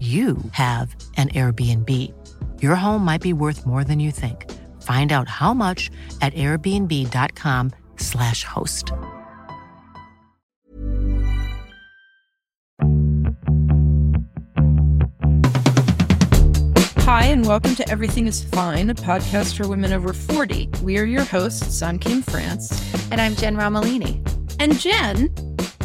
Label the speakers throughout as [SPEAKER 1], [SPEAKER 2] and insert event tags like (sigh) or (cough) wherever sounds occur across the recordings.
[SPEAKER 1] you have an Airbnb. Your home might be worth more than you think. Find out how much at airbnb.com/slash host.
[SPEAKER 2] Hi, and welcome to Everything is Fine, a podcast for women over 40. We are your hosts. I'm Kim France.
[SPEAKER 3] And I'm Jen Romolini.
[SPEAKER 2] And Jen,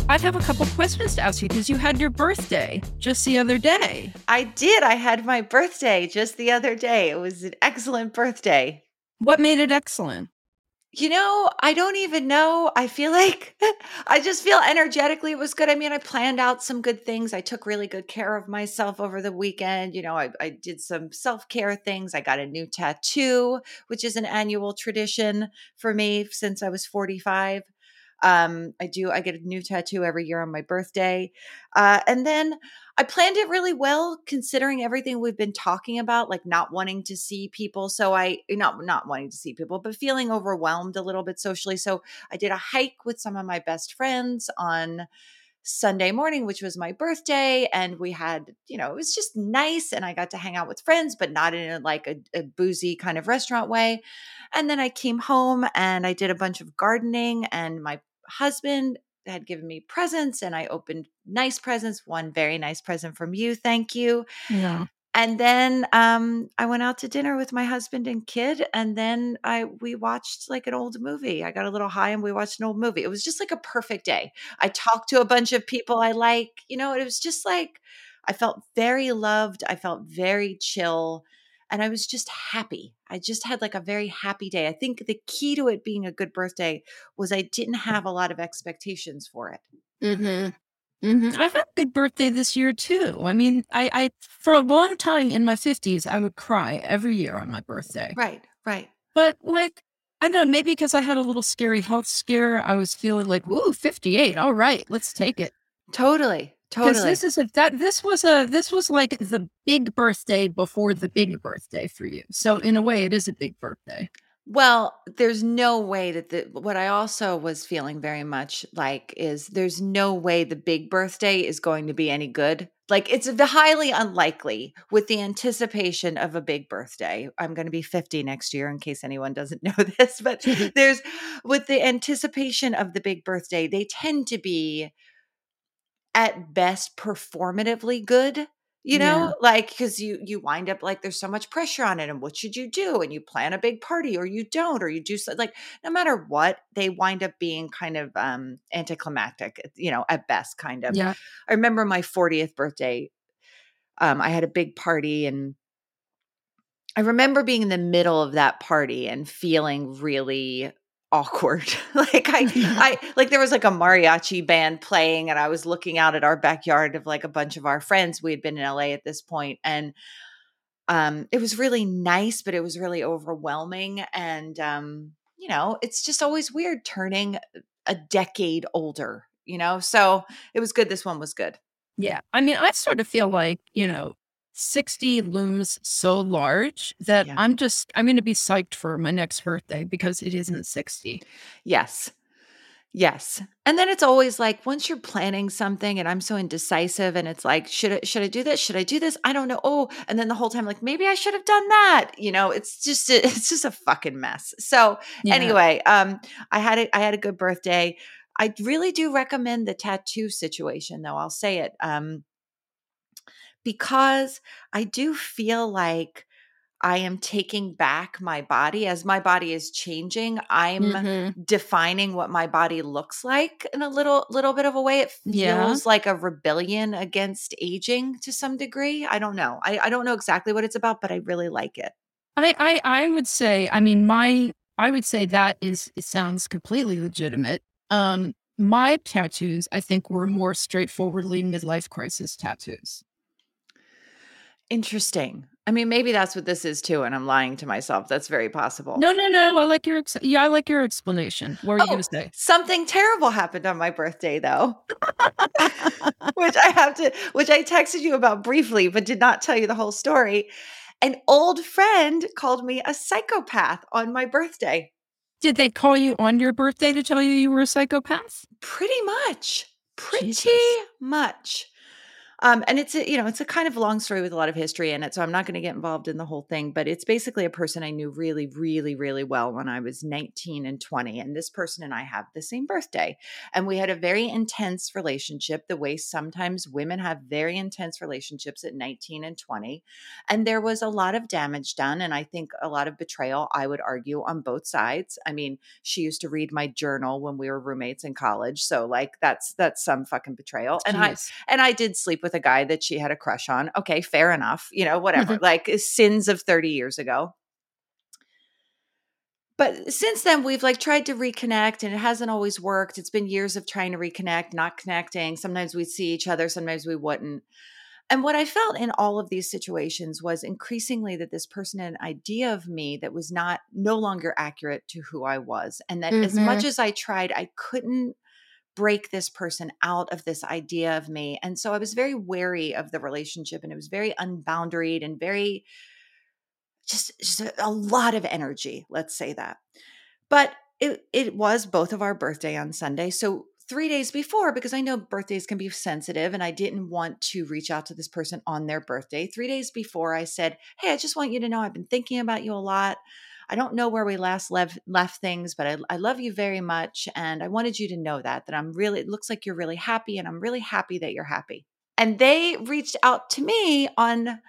[SPEAKER 2] I have a couple questions to ask you because you had your birthday just the other day.
[SPEAKER 3] I did. I had my birthday just the other day. It was an excellent birthday.
[SPEAKER 2] What made it excellent?
[SPEAKER 3] You know, I don't even know. I feel like (laughs) I just feel energetically it was good. I mean, I planned out some good things. I took really good care of myself over the weekend. You know, I, I did some self care things. I got a new tattoo, which is an annual tradition for me since I was 45. Um, I do, I get a new tattoo every year on my birthday. Uh, and then I planned it really well considering everything we've been talking about, like not wanting to see people. So I, not, not wanting to see people, but feeling overwhelmed a little bit socially. So I did a hike with some of my best friends on Sunday morning, which was my birthday. And we had, you know, it was just nice. And I got to hang out with friends, but not in a, like a, a boozy kind of restaurant way. And then I came home and I did a bunch of gardening and my husband had given me presents and I opened nice presents, one very nice present from you. Thank you.
[SPEAKER 2] Yeah.
[SPEAKER 3] And then um, I went out to dinner with my husband and kid, and then I we watched like an old movie. I got a little high and we watched an old movie. It was just like a perfect day. I talked to a bunch of people I like. You know, it was just like I felt very loved. I felt very chill and I was just happy. I just had like a very happy day. I think the key to it being a good birthday was I didn't have a lot of expectations for it.
[SPEAKER 2] Mm-hmm. Mm-hmm. I've had a good birthday this year too. I mean, I, I for a long time in my fifties, I would cry every year on my birthday.
[SPEAKER 3] Right, right.
[SPEAKER 2] But like, I don't know, maybe because I had a little scary health scare, I was feeling like, "Ooh, 58. All right, let's take it."
[SPEAKER 3] Totally, Totally.
[SPEAKER 2] Because
[SPEAKER 3] totally.
[SPEAKER 2] this is a that this was a this was like the big birthday before the big birthday for you. So in a way, it is a big birthday.
[SPEAKER 3] Well, there's no way that the what I also was feeling very much like is there's no way the big birthday is going to be any good. Like it's highly unlikely with the anticipation of a big birthday. I'm going to be 50 next year in case anyone doesn't (laughs) know this, but (laughs) there's with the anticipation of the big birthday, they tend to be at best performatively good you know
[SPEAKER 2] Yeah.
[SPEAKER 3] like because you you wind up like there's so much pressure on it and what should you do and you plan a big party or you don't or you do so like no matter what they wind up being kind of um anticlimactic you know at best kind of
[SPEAKER 2] Yeah.
[SPEAKER 3] i remember my 40th birthday um i had a big party and i remember being in the middle of that party and feeling really awkward (laughs) like i (laughs) I like there was like a mariachi band playing and I was looking out at our backyard of like a bunch of our friends. We had been in LA at this point and um it was really nice but it was really overwhelming and um you know, it's just always weird turning a decade older, you know? So it was good this one was good.
[SPEAKER 2] Yeah. I mean, I sort of feel like, you know, 60 looms so large that
[SPEAKER 3] Yeah.
[SPEAKER 2] I'm just, I'm going to be psyched for my next birthday because it isn't 60.
[SPEAKER 3] Yes. Yes. And then it's always like once you're planning something and I'm so indecisive and it's like should I should I do this? Should I do this? I don't know. Oh, and then the whole time like maybe I should have done that. You know, it's just a, (laughs) it's just a fucking mess. So,
[SPEAKER 2] Yeah.
[SPEAKER 3] anyway, um I had a, I had a good birthday. I really do recommend the tattoo situation though. I'll say it. Um because I do feel like I am taking back my body as my body is changing. I'm
[SPEAKER 2] Mhm.
[SPEAKER 3] defining what my body looks like in a little little bit of a way. It feels
[SPEAKER 2] Yeah.
[SPEAKER 3] like a rebellion against aging to some degree. I don't know. I, I don't know exactly what it's about, but I really like it.
[SPEAKER 2] I, I, I would say, I mean, my, I would say that is, it sounds completely legitimate. Um, my tattoos, I think, were more straightforwardly midlife crisis tattoos.
[SPEAKER 3] Interesting. I mean, maybe that's what this is too, and I'm lying to myself. That's very possible.
[SPEAKER 2] No, no, no. I like your, ex- yeah, I like your explanation. What were you
[SPEAKER 3] Oh,
[SPEAKER 2] going to say?
[SPEAKER 3] Something terrible happened on my birthday though. (laughs) which I have to, which I texted you about briefly, but did not tell you the whole story. An old friend called me a psychopath on my birthday.
[SPEAKER 2] Did they call you on your birthday to tell you you were a psychopath?
[SPEAKER 3] Pretty much. Pretty
[SPEAKER 2] Jesus.
[SPEAKER 3] much. Um, and it's a, you know, it's a kind of long story with a lot of history in it. So I'm not going to get involved in the whole thing, but it's basically a person I knew really, really, really well when I was 19 and 20. And this person and I have the same birthday. And we had a very intense relationship, the way sometimes women have very intense relationships at 19 and 20. And there was a lot of damage done. And I think a lot of betrayal, I would argue, on both sides. I mean, she used to read my journal when we were roommates in college. So like that's that's some fucking betrayal. And I and I did sleep with a guy that she had a crush on. Okay, fair enough. You know, whatever.
[SPEAKER 2] Mhm.
[SPEAKER 3] like sins of 30 years ago. But since then we've like tried to reconnect and it hasn't always worked. It's been years of trying to reconnect, not connecting. Sometimes we'd see each other, sometimes we wouldn't. And what I felt in all of these situations was increasingly that this person had an idea of me that was not no longer accurate to who I was. And that as
[SPEAKER 2] Mhm.
[SPEAKER 3] much as I tried, I couldn't break this person out of this idea of me. And so I was very wary of the relationship and it was very unboundaried and very just, just a, lot of energy, let's say that. But it it was both of our birthday on Sunday. So 3 days before because I know birthdays can be sensitive and I didn't want to reach out to this person on their birthday. 3 days before I said, "Hey, I just want you to know I've been thinking about you a lot. I don't know where we last left left things, but I, I love you very much, and I wanted you to know that that I'm really. It looks like you're really happy, and I'm really happy that you're happy." And they reached out to me on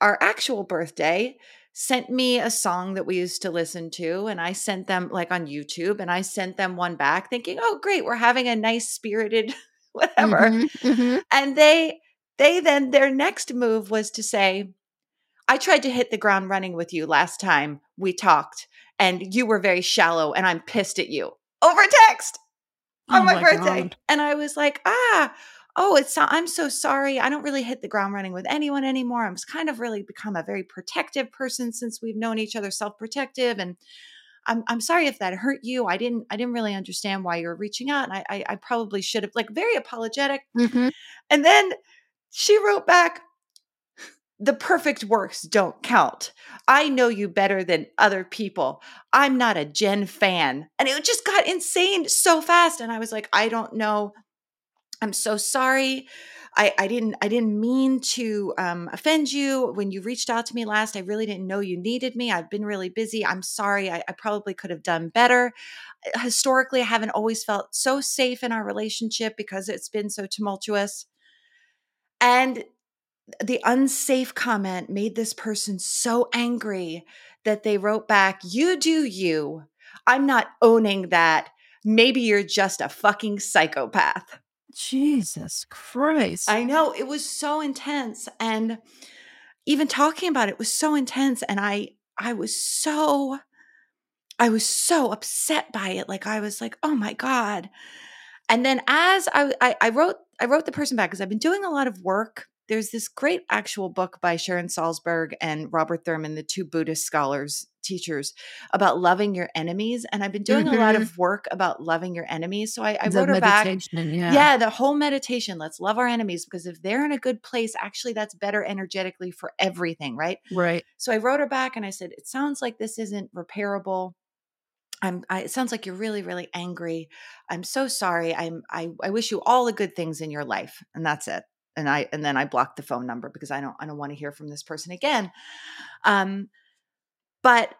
[SPEAKER 3] our actual birthday, sent me a song that we used to listen to, and I sent them like on YouTube, and I sent them one back, thinking, "Oh, great, we're having a nice spirited (laughs) whatever."
[SPEAKER 2] Mhm, mhm.
[SPEAKER 3] And they they then their next move was to say, I tried to hit the ground running with you last time we talked, and you were very shallow, and I'm pissed at you over text on
[SPEAKER 2] Oh
[SPEAKER 3] my,
[SPEAKER 2] my
[SPEAKER 3] birthday.
[SPEAKER 2] God.
[SPEAKER 3] And I was like, ah, oh, it's I'm so sorry. I don't really hit the ground running with anyone anymore. I'm kind of really become a very protective person since we've known each other, self-protective. And I'm I'm sorry if that hurt you. I didn't I didn't really understand why you were reaching out. And I I, I probably should have like very apologetic.
[SPEAKER 2] Mhm.
[SPEAKER 3] And then she wrote back, the perfect works don't count. I know you better than other people. I'm not a Jen fan. And it just got insane so fast. And I was like, I don't know. I'm so sorry. I, I didn't I didn't mean to um, offend you when you reached out to me last. I really didn't know you needed me. I've been really busy. I'm sorry. I, I probably could have done better. Historically, I haven't always felt so safe in our relationship because it's been so tumultuous. And the unsafe comment made this person so angry that they wrote back, You do you. I'm not owning that. Maybe you're just a fucking psychopath.
[SPEAKER 2] Jesus Christ.
[SPEAKER 3] I know it was so intense. And even talking about it was so intense. And I, I was so, I was so upset by it. Like I was like, oh my God. And then as I, I, I wrote, I wrote the person back because I've been doing a lot of work. There's this great actual book by Sharon Salzberg and Robert Thurman, the two Buddhist scholars teachers about loving your enemies. And I've been doing mm-hmm. a lot mm-hmm. of work about loving your enemies. So I, I wrote her back. Yeah. yeah, the whole meditation. Let's love our enemies because if they're in a good place, actually that's better energetically for everything, right?
[SPEAKER 2] Right.
[SPEAKER 3] So I wrote her back and I said, It sounds like this isn't repairable. I'm I, it sounds like you're really really angry. I'm so sorry. I'm I I wish you all the good things in your life. And that's it and I and then I blocked the phone number because I don't I don't want to hear from this person again. Um, but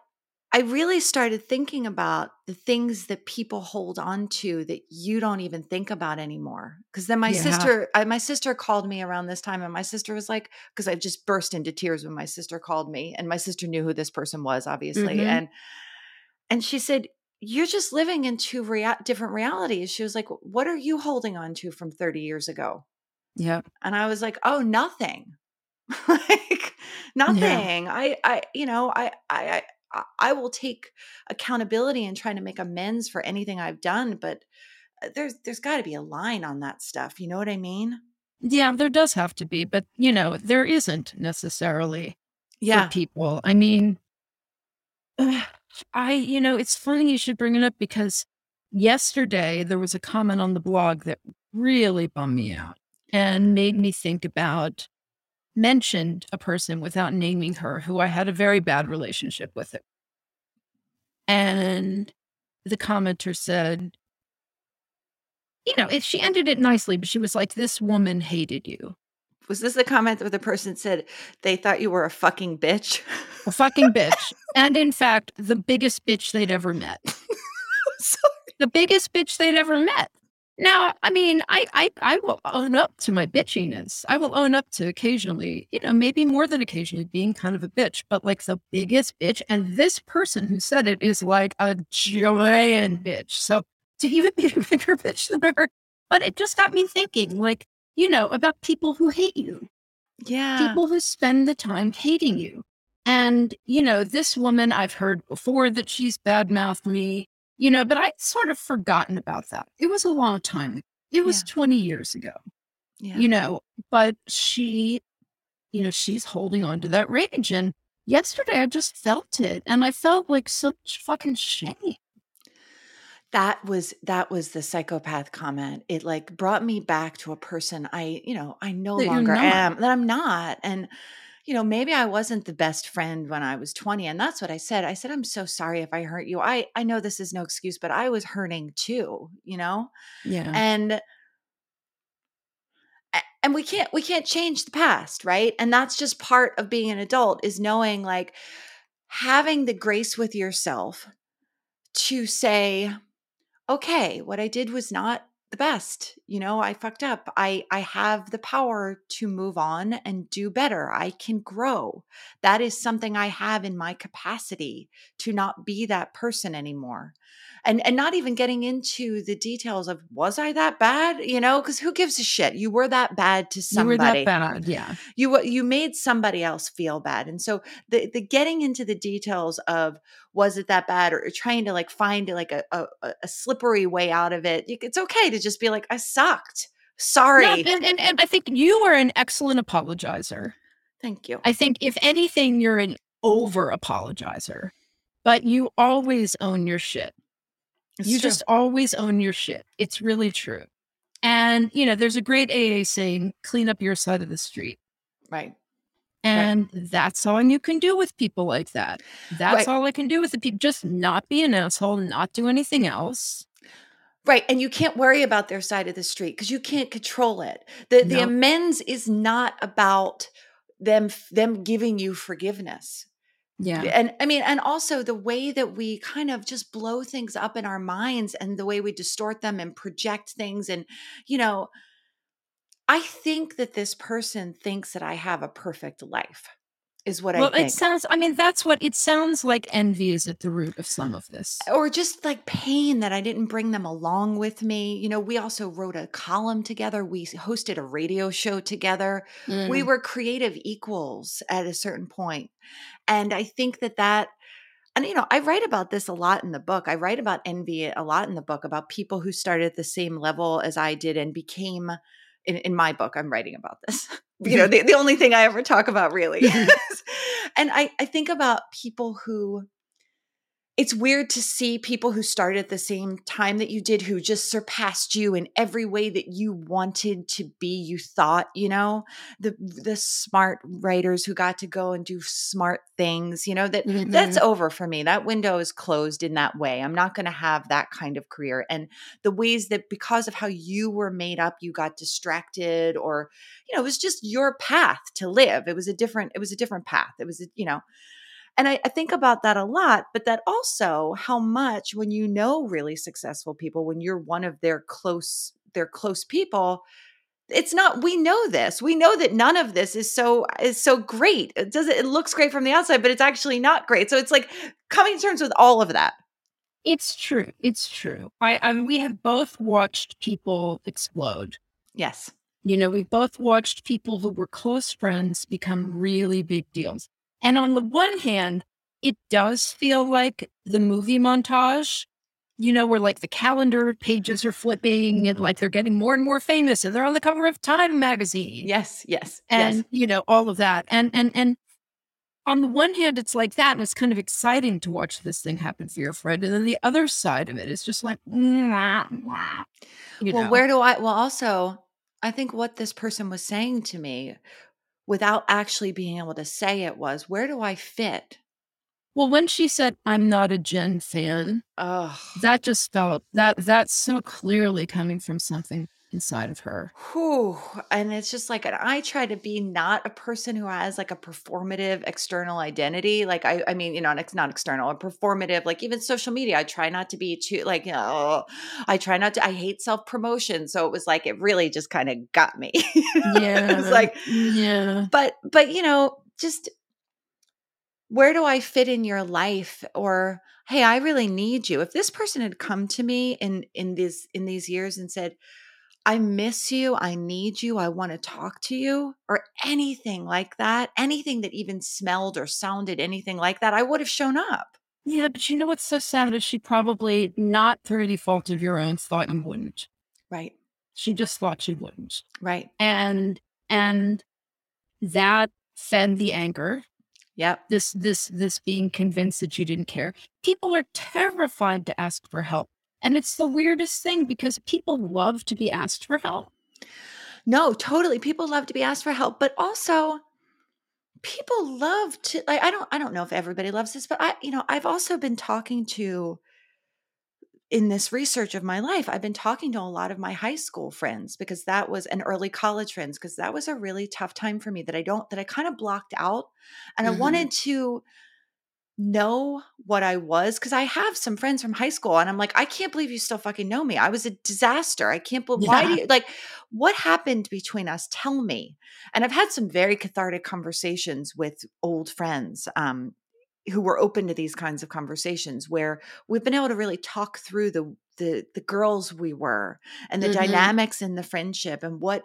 [SPEAKER 3] I really started thinking about the things that people hold on to that you don't even think about anymore. Because then my yeah. sister, I, my sister called me around this time, and my sister was like, because I just burst into tears when my sister called me, and my sister knew who this person was, obviously, mm-hmm. and and she said, "You're just living in two rea- different realities." She was like, "What are you holding on to from 30 years ago?"
[SPEAKER 2] Yeah.
[SPEAKER 3] And I was like, oh, nothing. (laughs) like nothing. Yeah. I, I, you know, I, I, I, I will take accountability and try to make amends for anything I've done, but uh, there's, there's got to be a line on that stuff. You know what I mean?
[SPEAKER 2] Yeah, there does have to be, but you know, there isn't necessarily
[SPEAKER 3] yeah.
[SPEAKER 2] for people. I mean, I, you know, it's funny you should bring it up because yesterday there was a comment on the blog that really bummed me out and made me think about mentioned a person without naming her who I had a very bad relationship with it. And the commenter said, you know, if she ended it nicely, but she was like, this woman hated you.
[SPEAKER 3] Was this the comment where the person said they thought you were a fucking bitch?
[SPEAKER 2] A fucking bitch. (laughs) and in fact, the biggest bitch they'd ever met. (laughs) the biggest bitch they'd ever met. Now, I mean, I, I I will own up to my bitchiness. I will own up to occasionally, you know, maybe more than occasionally being kind of a bitch, but like the biggest bitch. And this person who said it is like a giant bitch. So to even be a bigger bitch than her, but it just got me thinking, like, you know, about people who hate you.
[SPEAKER 3] Yeah.
[SPEAKER 2] People who spend the time hating you. And, you know, this woman, I've heard before that she's badmouthed me you know, but I'd sort of forgotten about that. It was a long time. It was yeah. 20 years ago, yeah. you know, but she, you know, she's holding on to that rage. And yesterday I just felt it and I felt like such fucking shame.
[SPEAKER 3] That was that was the psychopath comment. It like brought me back to a person I, you know, I no that longer am that I'm not. And you know, maybe I wasn't the best friend when I was 20. And that's what I said. I said, I'm so sorry if I hurt you. I, I know this is no excuse, but I was hurting too, you know?
[SPEAKER 2] Yeah.
[SPEAKER 3] And and we can't we can't change the past, right? And that's just part of being an adult is knowing like having the grace with yourself to say, okay, what I did was not the best you know i fucked up i i have the power to move on and do better i can grow that is something i have in my capacity to not be that person anymore and and not even getting into the details of was I that bad? You know, because who gives a shit? You were that bad to somebody.
[SPEAKER 2] You were that bad, yeah.
[SPEAKER 3] You you made somebody else feel bad, and so the the getting into the details of was it that bad, or trying to like find like a a, a slippery way out of it. It's okay to just be like, I sucked. Sorry. No,
[SPEAKER 2] and, and, and I think you are an excellent apologizer.
[SPEAKER 3] Thank you.
[SPEAKER 2] I think if anything, you're an over apologizer, but you always own your shit. It's you true. just always own your shit. It's really true. And, you know, there's a great AA saying, clean up your side of the street.
[SPEAKER 3] Right.
[SPEAKER 2] And right. that's all you can do with people like that. That's right. all I can do with the people. Just not be an asshole, not do anything else.
[SPEAKER 3] Right. And you can't worry about their side of the street because you can't control it. The no. the amends is not about them them giving you forgiveness.
[SPEAKER 2] Yeah.
[SPEAKER 3] And I mean, and also the way that we kind of just blow things up in our minds and the way we distort them and project things. And, you know, I think that this person thinks that I have a perfect life is what
[SPEAKER 2] well,
[SPEAKER 3] I think.
[SPEAKER 2] Well, it sounds, I mean, that's what it sounds like envy is at the root of some of this.
[SPEAKER 3] Or just like pain that I didn't bring them along with me. You know, we also wrote a column together, we hosted a radio show together. Mm. We were creative equals at a certain point. And I think that that, and you know, I write about this a lot in the book. I write about envy a lot in the book about people who started at the same level as I did and became in, in my book, I'm writing about this. (laughs) you know, mm-hmm. the, the only thing I ever talk about really. (laughs) and I, I think about people who it's weird to see people who started at the same time that you did who just surpassed you in every way that you wanted to be you thought you know? The the smart writers who got to go and do smart things you know that mm-hmm. that's over for me. That window is closed in that way. I'm not going to have that kind of career. And the ways that because of how you were made up you got distracted or you know it was just your path to live. It was a different it was a different path. It was a, you know and I, I, think about that a lot, but that also how much when you know really successful people, when you're one of their close, their close people, it's not we know this. We know that none of this is so is so great. It does it looks great from the outside but it's actually not great. So it's like coming to terms with all of that.
[SPEAKER 2] It's true. It's true. I i mean we have both watched people explode.
[SPEAKER 3] Yes.
[SPEAKER 2] You know we've both watched people who were close friends become really big deals and on the one hand, it does feel like the movie montage, you know, where like the calendar pages are flipping and like they're getting more and more famous and they're on the cover of Time magazine.
[SPEAKER 3] Yes, yes.
[SPEAKER 2] And,
[SPEAKER 3] yes.
[SPEAKER 2] you know, all of that. And, and, and, on the one hand, it's like that, and it's kind of exciting to watch this thing happen for your friend. And then the other side of it is just like, (laughs)
[SPEAKER 3] well, know. where do I? Well, also, I think what this person was saying to me without actually being able to say it was where do I fit?
[SPEAKER 2] Well, when she said I'm not a Jen fan, oh. that just felt that that's so clearly coming from something inside of her.
[SPEAKER 3] Whew. And it's just like, and I try to be not a person who has like a performative external identity. Like, I, I mean, you know, it's not external, a performative, like even social media. I try not to be too, like, you know, I try not to, I hate self promotion. So it was like, it really just kind of got me. (laughs)
[SPEAKER 2] Yeah.
[SPEAKER 3] it's like,
[SPEAKER 2] yeah.
[SPEAKER 3] But, but, you know, just where do I fit in your life? Or, hey, I really need you. If this person had come to me in, in these, in these years and said, I miss you, I need you, I want to talk to you, or anything like that, anything that even smelled or sounded anything like that, I would have shown up.
[SPEAKER 2] Yeah, but you know what's so sad is she probably, not through any fault of your own, thought you wouldn't.
[SPEAKER 3] Right.
[SPEAKER 2] She just thought you wouldn't.
[SPEAKER 3] Right.
[SPEAKER 2] And and that fed the anger.
[SPEAKER 3] Yep.
[SPEAKER 2] This this this being convinced that you didn't care. People are terrified to ask for help. And it's the weirdest thing because people love to be asked for help.
[SPEAKER 3] No, totally. People love to be asked for help, but also people love to like I don't I don't know if everybody loves this, but I you know, I've also been talking to in this research of my life, I've been talking to a lot of my high school friends because that was an early college friends because that was a really tough time for me that I don't that I kind of blocked out and mm-hmm. I wanted to know what I was because I have some friends from high school and I'm like, I can't believe you still fucking know me. I was a disaster. I can't believe yeah. why do you like what happened between us? Tell me. And I've had some very cathartic conversations with old friends um, who were open to these kinds of conversations where we've been able to really talk through the the the girls we were and the mm-hmm. dynamics in the friendship and what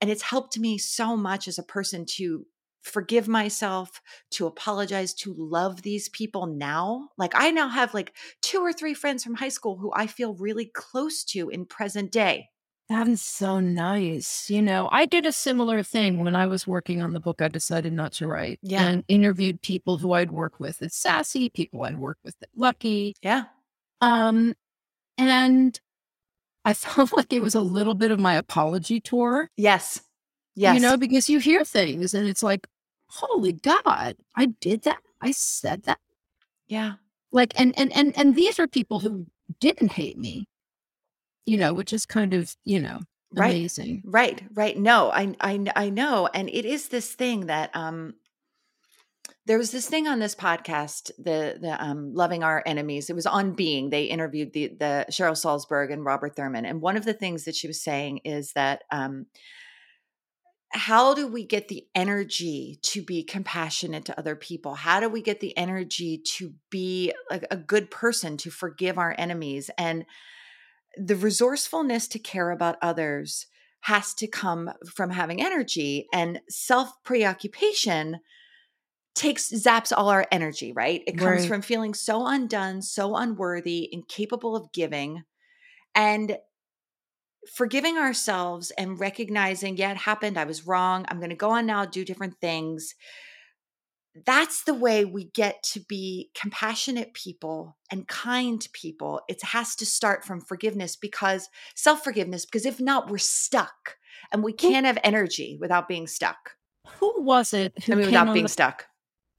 [SPEAKER 3] and it's helped me so much as a person to forgive myself, to apologize, to love these people now. Like I now have like two or three friends from high school who I feel really close to in present day.
[SPEAKER 2] That is so nice. You know, I did a similar thing when I was working on the book I decided not to write.
[SPEAKER 3] Yeah.
[SPEAKER 2] And interviewed people who I'd worked with at Sassy, people I'd worked with at Lucky.
[SPEAKER 3] Yeah.
[SPEAKER 2] Um, and I (laughs) felt like it was a little bit of my apology tour.
[SPEAKER 3] Yes. Yes.
[SPEAKER 2] You know, because you hear things and it's like, holy God, I did that. I said that.
[SPEAKER 3] Yeah.
[SPEAKER 2] Like, and, and, and, and these are people who didn't hate me, you know, which is kind of, you know, amazing.
[SPEAKER 3] Right. Right. Right. No, I, I, I know. And it is this thing that, um, there was this thing on this podcast, the the um, loving our enemies. It was on Being. They interviewed the the Cheryl Salzberg and Robert Thurman, and one of the things that she was saying is that um, how do we get the energy to be compassionate to other people? How do we get the energy to be a, a, good person, to forgive our enemies? And the resourcefulness to care about others has to come from having energy and self preoccupation takes zaps all our energy, right? It comes right. from feeling so undone, so unworthy, incapable of giving. And forgiving ourselves and recognizing, yeah, it happened. I was wrong. I'm going to go on now, do different things. that's the way we get to be compassionate people and kind people. It has to start from forgiveness because self forgiveness, because if not, we're stuck and we can't have energy without being stuck.
[SPEAKER 2] Who was it? Who
[SPEAKER 3] I mean,
[SPEAKER 2] came
[SPEAKER 3] without
[SPEAKER 2] on
[SPEAKER 3] being
[SPEAKER 2] the,
[SPEAKER 3] stuck.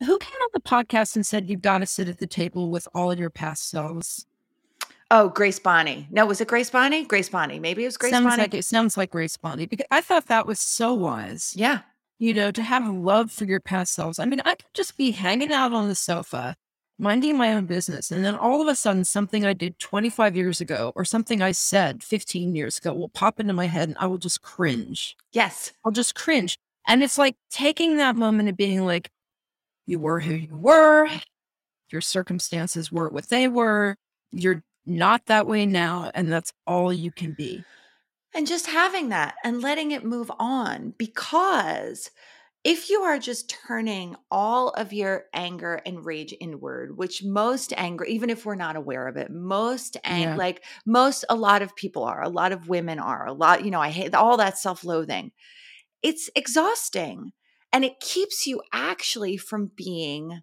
[SPEAKER 2] Who came on the podcast and said you've got to sit at the table with all of your past selves?
[SPEAKER 3] Oh, Grace Bonney. No, was it Grace Bonney? Grace Bonney. Maybe it was Grace
[SPEAKER 2] sounds
[SPEAKER 3] Bonney.
[SPEAKER 2] like it sounds like Grace Bonney because I thought that was so wise.
[SPEAKER 3] yeah.
[SPEAKER 2] You know, to have love for your past selves. I mean, I could just be hanging out on the sofa, minding my own business, and then all of a sudden something I did 25 years ago or something I said 15 years ago will pop into my head and I will just cringe.
[SPEAKER 3] Yes.
[SPEAKER 2] I'll just cringe. And it's like taking that moment and being like, you were who you were, your circumstances were what they were, you're not that way now, and that's all you can be.
[SPEAKER 3] And just having that and letting it move on because if you are just turning all of your anger and rage inward, which most anger, even if we're not aware of it, most ang-
[SPEAKER 2] Yeah.
[SPEAKER 3] like most, a lot of people are, a lot of women are, a lot, you know, I hate all that self loathing. It's exhausting and it keeps you actually from being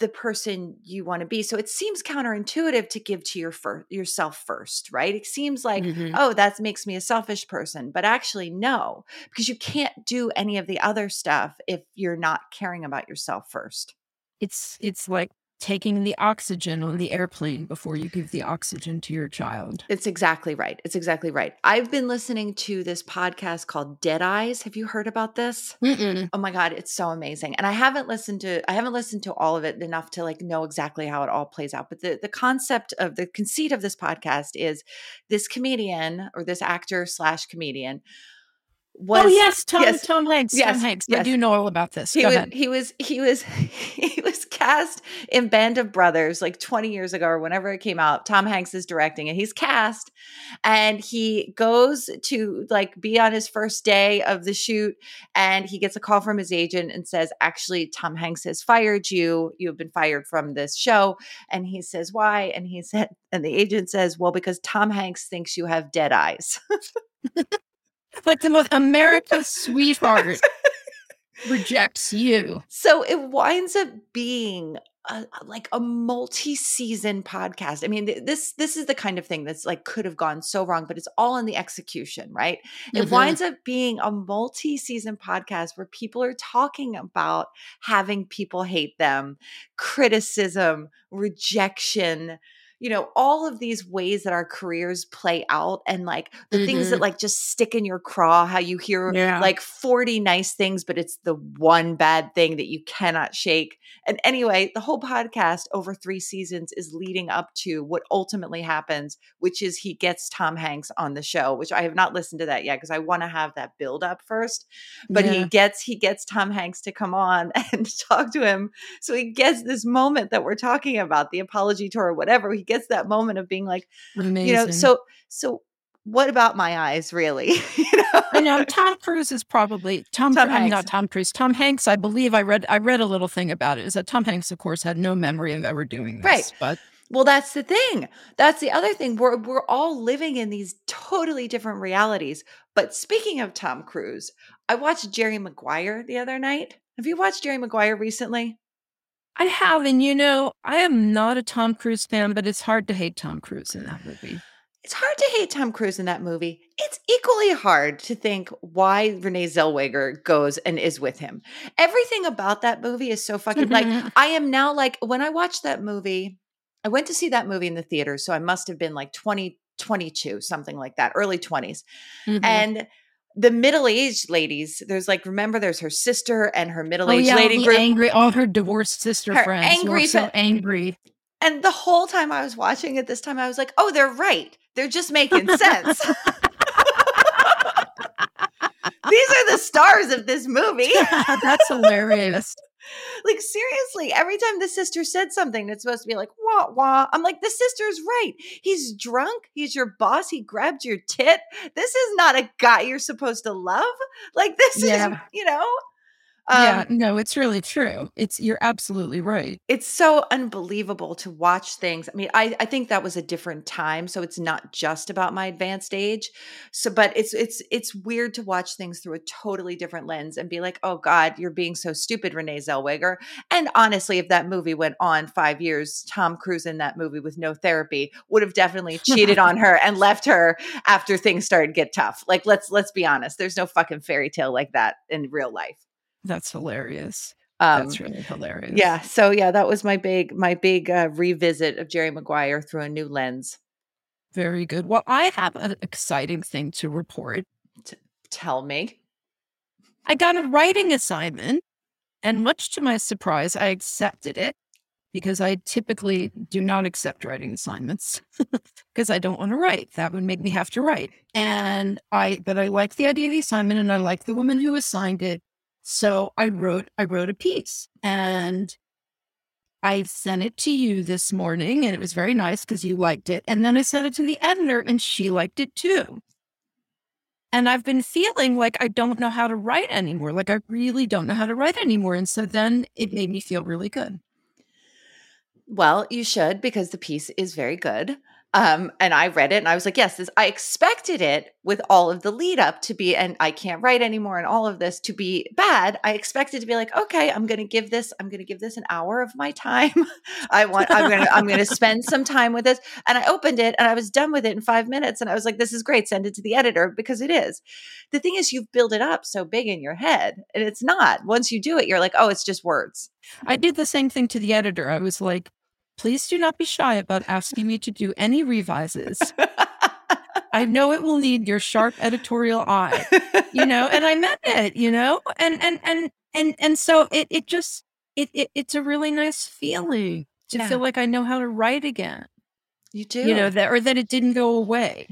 [SPEAKER 3] the person you want to be. So it seems counterintuitive to give to your fir- yourself first, right? It seems like
[SPEAKER 2] Mhm.
[SPEAKER 3] oh, that makes me a selfish person. But actually, no, because you can't do any of the other stuff if you're not caring about yourself first.
[SPEAKER 2] It's it's like taking the oxygen on the airplane before you give the oxygen to your child.
[SPEAKER 3] It's exactly right. It's exactly right. I've been listening to this podcast called Dead Eyes. Have you heard about this?
[SPEAKER 2] Mm-mm.
[SPEAKER 3] Oh my god, it's so amazing. And I haven't listened to I haven't listened to all of it enough to like know exactly how it all plays out. But the the concept of the conceit of this podcast is this comedian or this actor slash comedian Oh, was
[SPEAKER 2] oh yes, Tom
[SPEAKER 3] yes,
[SPEAKER 2] Tom Hanks.
[SPEAKER 3] yes,
[SPEAKER 2] Tom Hanks. I do know all about this.
[SPEAKER 3] he
[SPEAKER 2] Go
[SPEAKER 3] was,
[SPEAKER 2] ahead.
[SPEAKER 3] he was he was (laughs) he was cast in Band of Brothers like 20 years ago or whenever it came out. Tom Hanks is directing and he's cast and he goes to like be on his first day of the shoot and he gets a call from his agent and says actually Tom Hanks has fired you. You have been fired from this show and he says why and he said and the agent says well because Tom Hanks thinks you have dead eyes. (laughs) (laughs)
[SPEAKER 2] Like the most America's (laughs) sweetheart rejects you.
[SPEAKER 3] So it winds up being a, like a multi-season podcast. I mean, th- this this is the kind of thing that's like could have gone so wrong, but it's all in the execution, right? It
[SPEAKER 2] Mhm.
[SPEAKER 3] winds up being a multi-season podcast where people are talking about having people hate them, criticism, rejection, you know, all of these ways that our careers play out and like the things that
[SPEAKER 2] Mhm.
[SPEAKER 3] like just stick in your craw, how you hear
[SPEAKER 2] Yeah.
[SPEAKER 3] like 40 nice things, but it's the one bad thing that you cannot shake. And anyway, the whole podcast over three seasons is leading up to what ultimately happens, which is he gets Tom Hanks on the show, which I have not listened to that yet because I want to have that build up first. But he gets he gets Tom Hanks to come on (laughs) and talk to him. So he gets this moment that we're talking about, the apology tour or whatever. He gets that moment of being like,
[SPEAKER 2] amazing.
[SPEAKER 3] you know, so so what about my eyes, really? (laughs) you know?
[SPEAKER 2] I know Tom Cruise is probably Tom.
[SPEAKER 3] Tom
[SPEAKER 2] I mean, not Tom Cruise. Tom Hanks. I believe I read. I read a little thing about it. Is that Tom Hanks, of course, had no memory of ever doing this.
[SPEAKER 3] Right.
[SPEAKER 2] But
[SPEAKER 3] Well, that's the thing. That's the other thing. We're we're all living in these totally different realities. But speaking of Tom Cruise, I watched Jerry Maguire the other night. Have you watched Jerry Maguire recently?
[SPEAKER 2] I have, and you know, I am not a Tom Cruise fan, but it's hard to hate Tom Cruise in that movie.
[SPEAKER 3] It's hard to hate Tom Cruise in that movie. It's equally hard to think why Renee Zellweger goes and is with him. Everything about that movie is so fucking like (laughs) I am now like when I watched that movie, I went to see that movie in the theater, so I must have been like 20 22, something like that, early 20s.
[SPEAKER 2] Mhm.
[SPEAKER 3] And the middle-aged ladies, there's like remember there's her sister and her
[SPEAKER 2] oh
[SPEAKER 3] middle-aged
[SPEAKER 2] yeah,
[SPEAKER 3] lady group.
[SPEAKER 2] angry, all her divorced sister
[SPEAKER 3] Her
[SPEAKER 2] friends
[SPEAKER 3] angry
[SPEAKER 2] so angry.
[SPEAKER 3] And the whole time I was watching it this time, I was like, oh, they're right. They're just making sense. (laughs) These are the stars of this movie. (laughs)
[SPEAKER 2] That's hilarious.
[SPEAKER 3] Like, seriously, every time the sister said something that's supposed to be like, wah, wah, I'm like, the sister's right. He's drunk. He's your boss. He grabbed your tit. This is not a guy you're supposed to love. Like, this is, you know?
[SPEAKER 2] Yeah,
[SPEAKER 3] Um,
[SPEAKER 2] no, it's really true. It's you're absolutely right.
[SPEAKER 3] it's so unbelievable to watch things. I mean, I, I think that was a different time, so it's not just about my advanced age. So, but it's it's it's weird to watch things through a totally different lens and be like, "Oh God, you're being so stupid, Renee Zellweger." And honestly, if that movie went on five years, Tom Cruise in that movie with no therapy would have definitely cheated on her and left her after things started to get tough. Like, let's let's be honest. There's no fucking fairy tale like that in real life.
[SPEAKER 2] That's hilarious.
[SPEAKER 3] Um,
[SPEAKER 2] That's really hilarious.
[SPEAKER 3] yeah. So yeah, that was my big my big uh, revisit of Jerry Maguire through a new lens.
[SPEAKER 2] Very good. Well, I have an exciting thing to report.
[SPEAKER 3] Tell me.
[SPEAKER 2] I got a writing assignment, and much to my surprise, I accepted it because I typically do not accept writing assignments (laughs) because I don't want to write. That would make me have to write. And I, but I like the idea of the assignment and I like the woman who assigned it. So I wrote, I wrote a piece and I sent it to you this morning and it was very nice because you liked it. And then I sent it to the editor and she liked it too. And I've been feeling like I don't know how to write anymore. Like I really don't know how to write anymore. And so then it made me feel really good.
[SPEAKER 3] Well, you should because the piece is very good. Um, and I read it and I was like, yes, this I expected it with all of the lead up to be, and I can't write anymore and all of this to be bad. I expected to be like, okay, I'm gonna give this, I'm gonna give this an hour of my time. (laughs) I want I'm gonna I'm gonna spend some time with this. And I opened it and I was done with it in five minutes. And I was like, this is great, send it to the editor because it is. The thing is you've built it up so big in your head, and it's not. Once you do it, you're like, oh, it's just words.
[SPEAKER 2] I did the same thing to the editor. I was like, please do not be shy about asking me to do any revises. (laughs) I know it will need your sharp editorial eye, you know, and I meant it, you know, and and and and and so it it just it, it it's a really nice feeling to
[SPEAKER 3] Yeah.
[SPEAKER 2] feel like I know how to write again,
[SPEAKER 3] you do.
[SPEAKER 2] you know, that or that it didn't go away,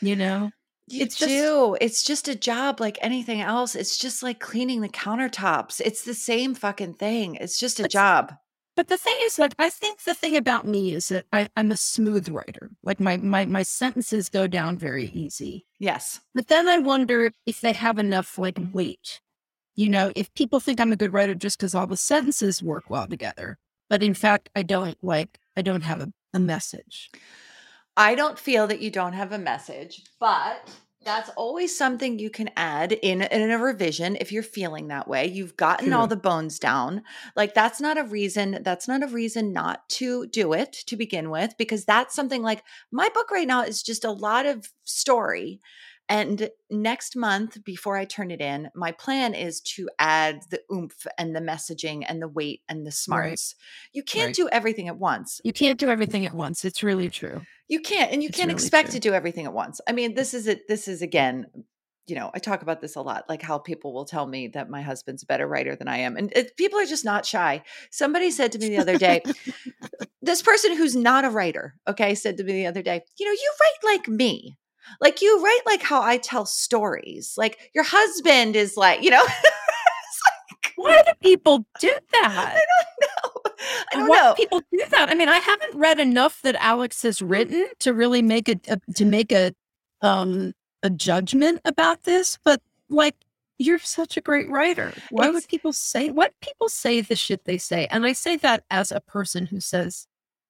[SPEAKER 2] you know.
[SPEAKER 3] You
[SPEAKER 2] It's just-
[SPEAKER 3] do. It's just a job like anything else. It's just like cleaning the countertops. It's the same fucking thing. It's just a job.
[SPEAKER 2] But the thing is, like, I think the thing about me is that I, I'm a smooth writer. Like my my my sentences go down very easy.
[SPEAKER 3] Yes.
[SPEAKER 2] But then I wonder if they have enough like weight. You know, if people think I'm a good writer just because all the sentences work well together, but in fact I don't like I don't have a, a message.
[SPEAKER 3] I don't feel that you don't have a message, but that's always something you can add in in a revision if you're feeling that way. You've gotten all the bones down. Like that's not a reason, that's not a reason not to do it to begin with because that's something like my book right now is just a lot of story. And next month, before I turn it in, my plan is to add the oomph and the messaging and the weight and the smarts. You can't
[SPEAKER 2] Right.
[SPEAKER 3] do everything at once.
[SPEAKER 2] You can't do everything at once. It's really true.
[SPEAKER 3] You can't, and you
[SPEAKER 2] It's
[SPEAKER 3] can't
[SPEAKER 2] really
[SPEAKER 3] expect
[SPEAKER 2] true.
[SPEAKER 3] to do everything at once. I mean, this is it. This is again, you know, I talk about this a lot, like how people will tell me that my husband's a better writer than I am, and it, people are just not shy. Somebody said to me the other day, (laughs) this person who's not a writer, okay, said to me the other day, you know, you write like me. Like you write like how I tell stories. Like your husband is like, you know, (laughs)
[SPEAKER 2] Why do people do that?
[SPEAKER 3] I don't know. (laughs) I don't
[SPEAKER 2] Why
[SPEAKER 3] know.
[SPEAKER 2] do people do that? I mean, I haven't read enough that Alex has written to really make a, a to make a um a judgment about this, but like you're such a great writer. Why
[SPEAKER 3] It's-
[SPEAKER 2] would people say what people say the shit they say? And I say that as a person who says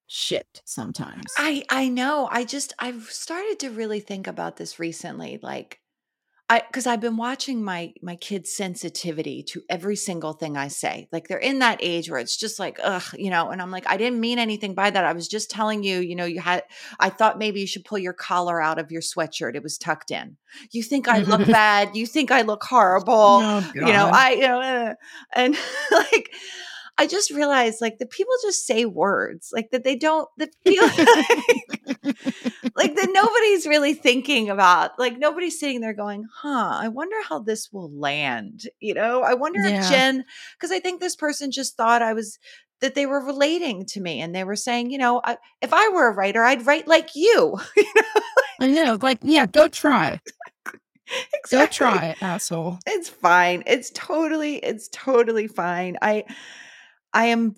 [SPEAKER 2] shit sometimes.
[SPEAKER 3] I I know. I just I've started to really think about this recently like I cuz I've been watching my my kids sensitivity to every single thing I say. Like they're in that age where it's just like ugh, you know, and I'm like I didn't mean anything by that. I was just telling you, you know, you had I thought maybe you should pull your collar out of your sweatshirt. It was tucked in. You think I look (laughs) bad. You think I look horrible
[SPEAKER 2] Oh,
[SPEAKER 3] you know i you know uh, and (laughs) like i just realized like the people just say words like that they don't that (laughs) feel like, (laughs) like that nobody's really thinking about like nobody's sitting there going huh i wonder how this will land you know i wonder
[SPEAKER 2] Yeah.
[SPEAKER 3] if jen because i think this person just thought i was that they were relating to me and they were saying you know I, if i were a writer i'd write like you (laughs)
[SPEAKER 2] I know, like yeah, go try. Go
[SPEAKER 3] Exactly.
[SPEAKER 2] try, asshole.
[SPEAKER 3] it's fine it's totally it's totally fine i i am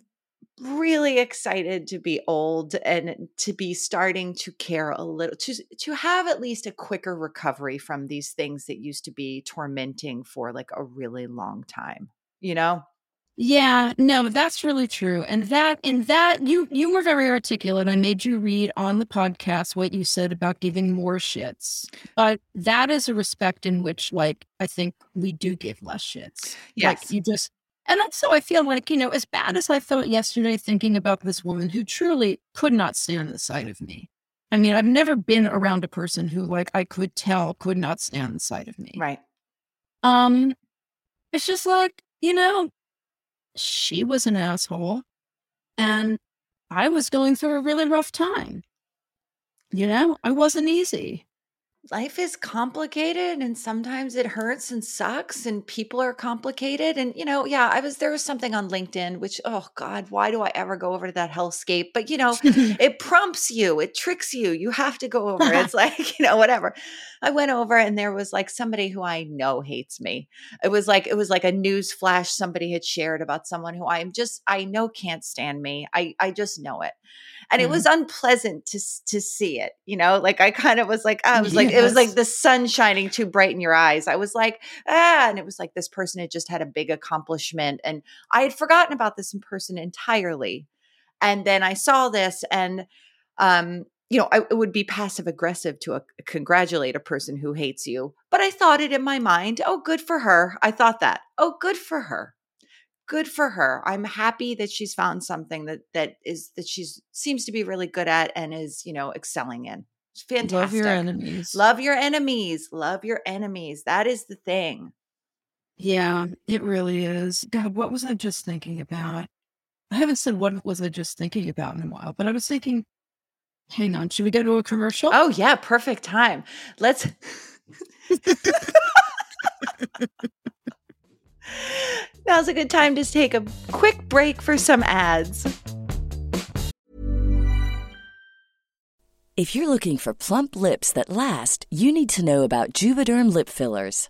[SPEAKER 3] really excited to be old and to be starting to care a little to to have at least a quicker recovery from these things that used to be tormenting for like a really long time you know?
[SPEAKER 2] Yeah, no, that's really true. And that in that you you were very articulate. I made you read on the podcast what you said about giving more shits. But that is a respect in which like I think we do give less shits.
[SPEAKER 3] Yes.
[SPEAKER 2] Like you just and so I feel like, you know, as bad as I felt yesterday thinking about this woman who truly could not stand the sight of me. I mean, I've never been around a person who like I could tell could not stand the sight of me.
[SPEAKER 3] Right.
[SPEAKER 2] Um it's just like, you know, she was an asshole and I was going through a really rough time. You know, I wasn't easy
[SPEAKER 3] life is complicated and sometimes it hurts and sucks and people are complicated. And you know yeah i was there was something on linkedin which oh god why do i ever go over to that hellscape? But you know (laughs) it prompts you it tricks you you have to go over. (laughs) It's like (laughs) you know whatever. I went over and there was like somebody who i know hates me. It was like it was like a news flash somebody had shared about someone who i'm just i know can't stand me. I i just know it and mm-hmm. it was unpleasant to to see it you know like i kind of was like oh, i was yes. like it was like the sun shining too bright in your eyes i was like ah and it was like this person had just had a big accomplishment and i had forgotten about this in person entirely and then i saw this and um you know, I, it would be passive aggressive to a, uh, congratulate a person who hates you. But I thought it in my mind, oh, good for her. I thought that. Oh, good for her good for her. I'm happy that she's found something that that is that she's seems to be really good at and is, you know, excelling in. It's fantastic.
[SPEAKER 2] Love your enemies.
[SPEAKER 3] Love your enemies. Love your enemies. That is the thing.
[SPEAKER 2] Yeah, it really is. God, what was I just thinking about? I haven't said what was I just thinking about in a while, but I was thinking, hang on, should we go to a commercial?
[SPEAKER 3] Oh yeah, perfect time. Let's (laughs) (laughs) (laughs) Now's a good time to take a quick break for some ads.
[SPEAKER 4] If you're looking for plump lips that last, you need to know about Juvederm lip fillers.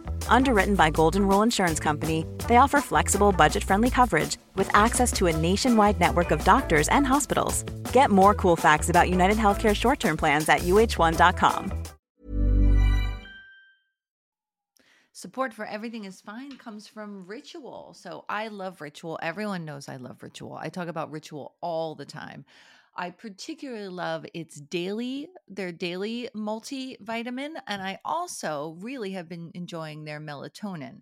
[SPEAKER 5] Underwritten by Golden Rule Insurance Company, they offer flexible, budget friendly coverage with access to a nationwide network of doctors and hospitals. Get more cool facts about United Healthcare short term plans at uhone.com.
[SPEAKER 3] Support for Everything is Fine comes from Ritual. So I love Ritual. Everyone knows I love Ritual. I talk about Ritual all the time. I particularly love its daily, their daily multivitamin. And I also really have been enjoying their melatonin.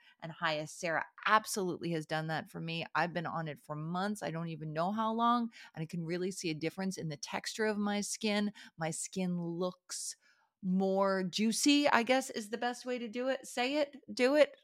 [SPEAKER 3] And Hyacera absolutely has done that for me. I've been on it for months. I don't even know how long. And I can really see a difference in the texture of my skin. My skin looks more juicy, I guess is the best way to do it. Say it, do it.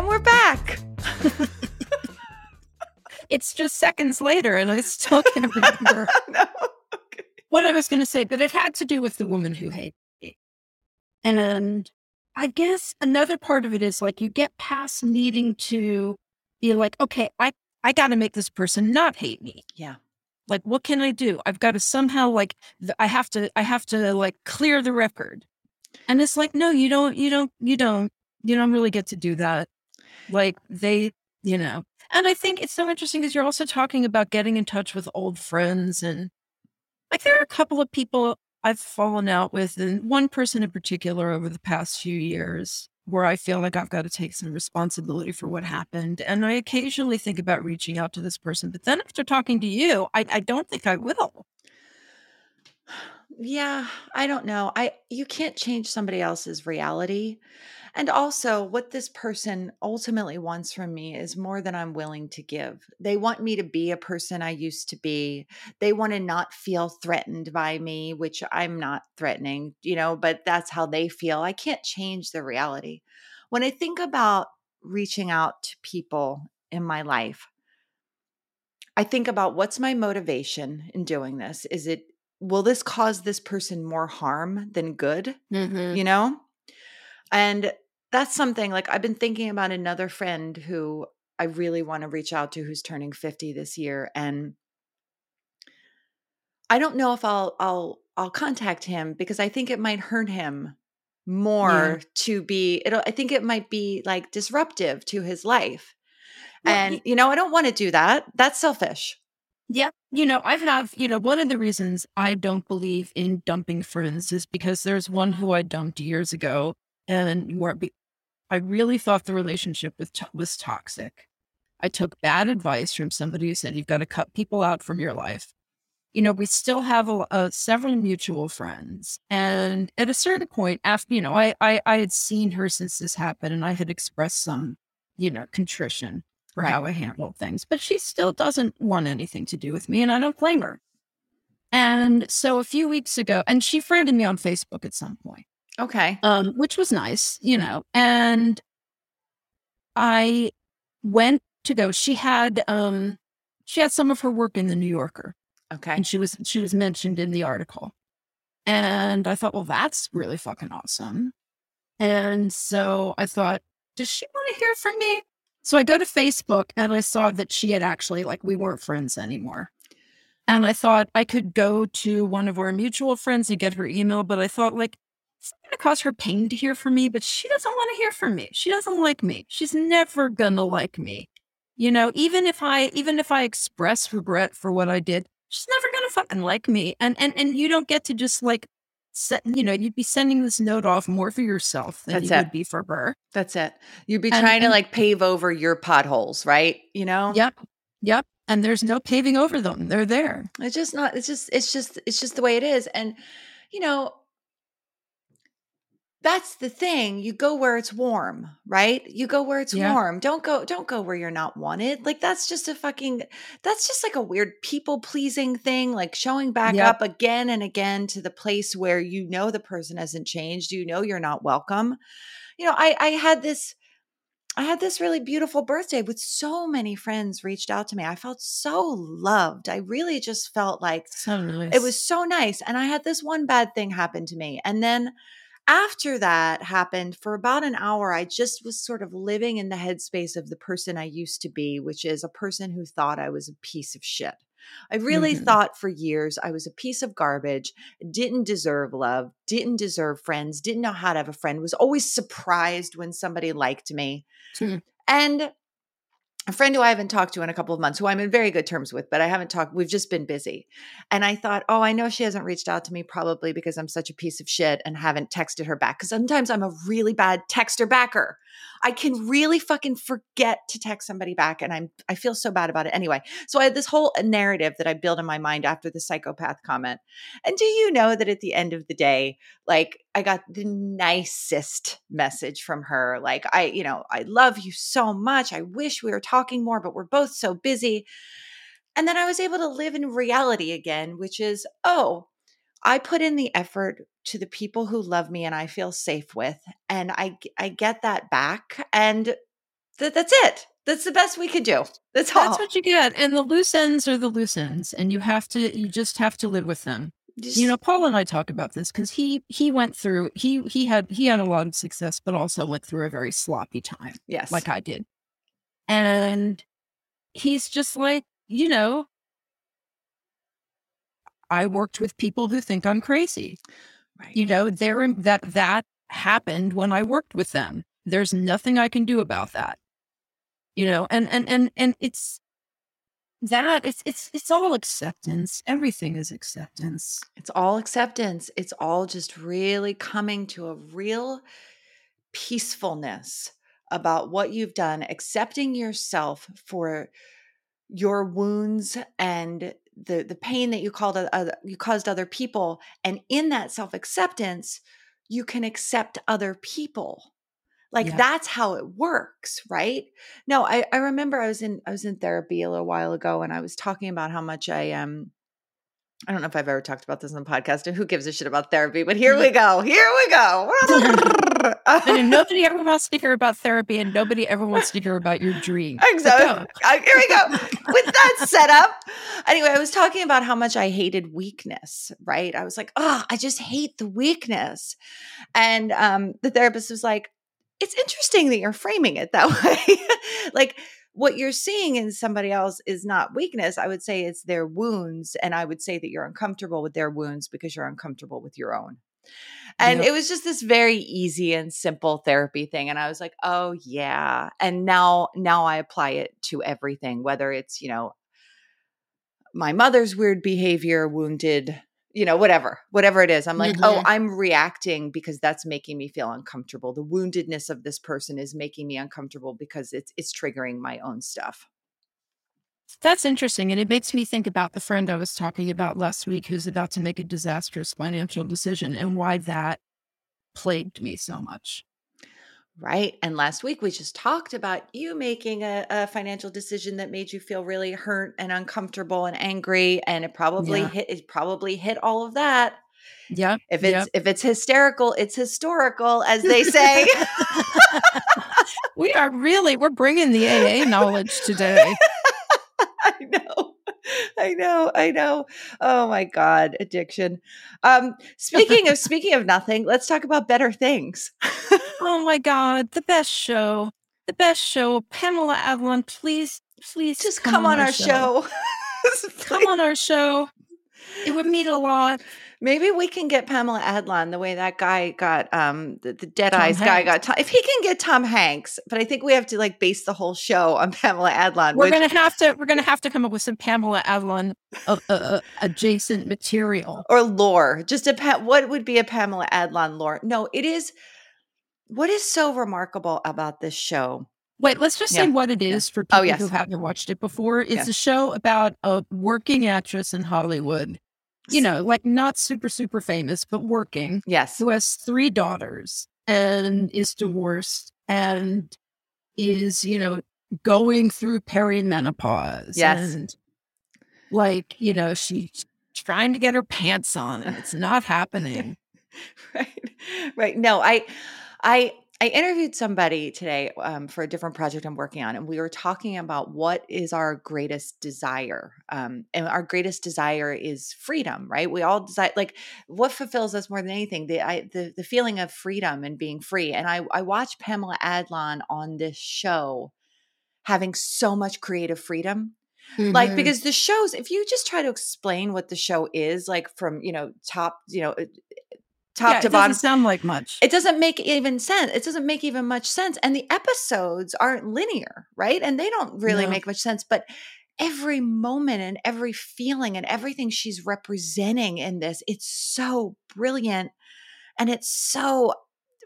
[SPEAKER 3] And we're back. (laughs)
[SPEAKER 2] It's just seconds later, and I still can't (laughs) remember
[SPEAKER 3] no. Okay.
[SPEAKER 2] what I was going to say, but it had to do with the woman who hated me. And I guess another part of it is like you get past needing to be like, okay, I, I got to make this person not hate me.
[SPEAKER 3] Yeah.
[SPEAKER 2] Like, what can I do? I've got to somehow like, th- I have to, I have to like clear the record. And it's like, no, you don't, you don't, you don't, you don't really get to do that. Like they, you know, and I think it's so interesting because you're also talking about getting in touch with old friends and like there are a couple of people I've fallen out with, and one person in particular over the past few years where I feel like I've got to take some responsibility for what happened. And I occasionally think about reaching out to this person, but then after talking to you, I, I don't think I will.
[SPEAKER 3] Yeah, I don't know. I you can't change somebody else's reality. And also, what this person ultimately wants from me is more than I'm willing to give. They want me to be a person I used to be. They want to not feel threatened by me, which I'm not threatening, you know, but that's how they feel. I can't change the reality. When I think about reaching out to people in my life, I think about what's my motivation in doing this? Is it, will this cause this person more harm than good?
[SPEAKER 2] Mm-hmm.
[SPEAKER 3] you know? And that's something like I've been thinking about another friend who I really want to reach out to who's turning 50 this year and I don't know if I'll I'll I'll contact him because I think it might hurt him more to be it'll I think it might be like disruptive to his life.
[SPEAKER 2] Well,
[SPEAKER 3] and
[SPEAKER 2] he-
[SPEAKER 3] you know, I don't want to do that. That's selfish.
[SPEAKER 2] Yeah. You know, I've have, you know, one of the reasons I don't believe in dumping friends is because there's one who I dumped years ago and where be- I really thought the relationship with was toxic. I took bad advice from somebody who said you've got to cut people out from your life. You know, we still have a, uh, several mutual friends, and at a certain point, after you know, I, I I had seen her since this happened, and I had expressed some, you know, contrition for how I handled things, but she still doesn't want anything to do with me, and I don't blame her. And so a few weeks ago, and she friended me on Facebook at some point
[SPEAKER 3] Okay.
[SPEAKER 2] um, which was nice, you know. And I went to go. She had um, she had some of her work in the New Yorker,
[SPEAKER 3] Okay.
[SPEAKER 2] and she was she was mentioned in the article. And I thought, well, that's really fucking awesome. And so I thought, does she want to hear from me? So I go to Facebook and I saw that she had actually like we weren't friends anymore. And I thought I could go to one of our mutual friends and get her email, but I thought like it's going to cause her pain to hear from me, but she doesn't want to hear from me. She doesn't like me. She's never going to like me. You know, even if I even if I express regret for what I did, she's never going to fucking like me. And and and you don't get to just like set, you know, you'd be sending this note off more for yourself than
[SPEAKER 3] That's
[SPEAKER 2] you
[SPEAKER 3] it.
[SPEAKER 2] would be for her.
[SPEAKER 3] That's it. You'd be
[SPEAKER 2] And-
[SPEAKER 3] trying to like pave over your potholes, right? You know?
[SPEAKER 2] Yep. Yep. And there's no paving over them. They're there.
[SPEAKER 3] It's just not, it's just, it's just, it's just the way it is. And, you know, that's the thing. You go where it's warm, right? You go where it's
[SPEAKER 2] Yeah.
[SPEAKER 3] warm. Don't go, don't go where you're not wanted. Like that's just a fucking, that's just like a weird people pleasing thing, like showing back
[SPEAKER 2] Yep.
[SPEAKER 3] up again and again to the place where you know the person hasn't changed. You know you're not welcome. You know, I I had this I had this really beautiful birthday with so many friends reached out to me. I felt so loved. I really just felt like
[SPEAKER 2] So nice.
[SPEAKER 3] it was so nice. And I had this one bad thing happen to me. And then after that happened, for about an hour, I just was sort of living in the headspace of the person I used to be, which is a person who thought I was a piece of shit. I really
[SPEAKER 2] Mhm.
[SPEAKER 3] thought for years I was a piece of garbage, didn't deserve love, didn't deserve friends, didn't know how to have a friend, was always surprised when somebody liked me.
[SPEAKER 2] Hmm.
[SPEAKER 3] And a friend who I haven't talked to in a couple of months, who I'm in very good terms with, but I haven't talked, we've just been busy. And I thought, oh, I know she hasn't reached out to me probably because I'm such a piece of shit and haven't texted her back. Because sometimes I'm a really bad texter backer. I can really fucking forget to text somebody back and I'm I feel so bad about it anyway. So I had this whole uh, narrative that I built in my mind after the psychopath comment. And do you know that at the end of the day, like I got the nicest message from her. Like I, you know, I love you so much. I wish we were talking more, but we're both so busy. And then I was able to live in reality again, which is, oh, I put in the effort to the people who love me and I feel safe with, and I I get that back, and th- that's it. That's the best we could do. That's all.
[SPEAKER 2] That's what you get. And the loose ends are the loose ends. And you have to, you just have to live with them.
[SPEAKER 3] Just-
[SPEAKER 2] you know paul and i talk about this because he he went through he he had he had a lot of success but also went through a very sloppy time
[SPEAKER 3] yes,
[SPEAKER 2] like i did and he's just like you know i worked with people who think i'm crazy.
[SPEAKER 3] Right.
[SPEAKER 2] you know there that that happened when i worked with them. There's nothing i can do about that. You know and and and and it's that it's it's it's all acceptance. Everything is acceptance.
[SPEAKER 3] It's all acceptance. It's all just really coming to a real peacefulness about what you've done, accepting yourself for your wounds and the the pain that you called other, you caused other people and in that self-acceptance you can accept other people like
[SPEAKER 2] Yeah.
[SPEAKER 3] that's how it works right no I, I remember i was in i was in therapy a little while ago and i was talking about how much i um I don't know if I've ever talked about this on the podcast, and who gives a shit about therapy? But here we go. Here we go. (laughs)
[SPEAKER 2] And (laughs) nobody ever wants to hear about therapy, and nobody ever wants to hear about your dream. (laughs)
[SPEAKER 3] Exactly. here we go. With that setup. Anyway, I was talking about how much I hated weakness, right? I was like, oh, I just hate the weakness. And um, the therapist was like, it's interesting that you're framing it that way. like, what you're seeing in somebody else is not weakness. I would say it's their wounds. And I would say that you're uncomfortable with their wounds because you're uncomfortable with your own. And
[SPEAKER 2] Yep.
[SPEAKER 3] it was just this very easy and simple therapy thing. And I was like, oh yeah. And now now I apply it to everything, whether it's, you know, my mother's weird behavior, wounded, you know, whatever, whatever it is. I'm like, oh,
[SPEAKER 2] Mhm.
[SPEAKER 3] I'm reacting because that's making me feel uncomfortable. The woundedness of this person is making me uncomfortable because it's it's triggering my own stuff.
[SPEAKER 2] That's interesting. And it makes me think about the friend I was talking about last week who's about to make a disastrous financial decision and why that plagued me so much.
[SPEAKER 3] Right. And last week we just talked about you making a, a financial decision that made you feel really hurt and uncomfortable and angry. And it probably
[SPEAKER 2] Yeah.
[SPEAKER 3] hit it probably hit all of that.
[SPEAKER 2] Yeah.
[SPEAKER 3] If it's
[SPEAKER 2] yep.
[SPEAKER 3] if it's hysterical, it's historical, as they say. (laughs)
[SPEAKER 2] we are really, we're bringing the AA knowledge today. (laughs)
[SPEAKER 3] I know. I know. I know. Oh my God. Addiction. Um, speaking of (laughs) speaking of nothing, let's talk about better things.
[SPEAKER 2] Oh my God. The best show. The best show. Pamela Adlon, please, please
[SPEAKER 3] Just come, on, our show. (laughs)
[SPEAKER 2] Come on our show. It would mean a lot.
[SPEAKER 3] Maybe we can get Pamela Adlon the way that guy got um the, the dead
[SPEAKER 2] Tom
[SPEAKER 3] eyes guy got Tom, if he can get Tom Hanks, but I think we have to like base the whole show on (laughs) Pamela Adlon.
[SPEAKER 2] We're
[SPEAKER 3] which,
[SPEAKER 2] gonna have to. We're gonna have to come up with some Pamela Adlon uh, uh, uh, adjacent material.
[SPEAKER 3] or lore. Just a what would be a Pamela Adlon lore? No, it is what is so remarkable about this show.
[SPEAKER 2] Wait, let's just say what it is for
[SPEAKER 3] Oh,
[SPEAKER 2] people
[SPEAKER 3] yes.
[SPEAKER 2] who haven't watched it before. It's
[SPEAKER 3] Yes.
[SPEAKER 2] a show about a working actress in Hollywood. You know, like not super super famous, but working.
[SPEAKER 3] Yes.
[SPEAKER 2] Who has three daughters and is divorced and is you know going through perimenopause.
[SPEAKER 3] Yes.
[SPEAKER 2] and like you know she's trying to get her pants on and it's not happening. (laughs)
[SPEAKER 3] right right no i i i interviewed somebody today um, for a different project i'm working on and we were talking about what is our greatest desire um, and our greatest desire is freedom right we all desire like what fulfills us more than anything the I, the, the feeling of freedom and being free and i i watched pamela adlon on this show having so much creative freedom Like
[SPEAKER 2] Mhm.
[SPEAKER 3] because the shows, if you just try to explain what the show is, like from you know top, you know, top
[SPEAKER 2] Yeah,
[SPEAKER 3] to
[SPEAKER 2] it
[SPEAKER 3] bottom,
[SPEAKER 2] doesn't sound like much.
[SPEAKER 3] it doesn't make even sense. It doesn't make even much sense. And the episodes aren't linear, right? And they don't really
[SPEAKER 2] No.
[SPEAKER 3] make much sense. But every moment and every feeling and everything she's representing in this, it's so brilliant. And it's so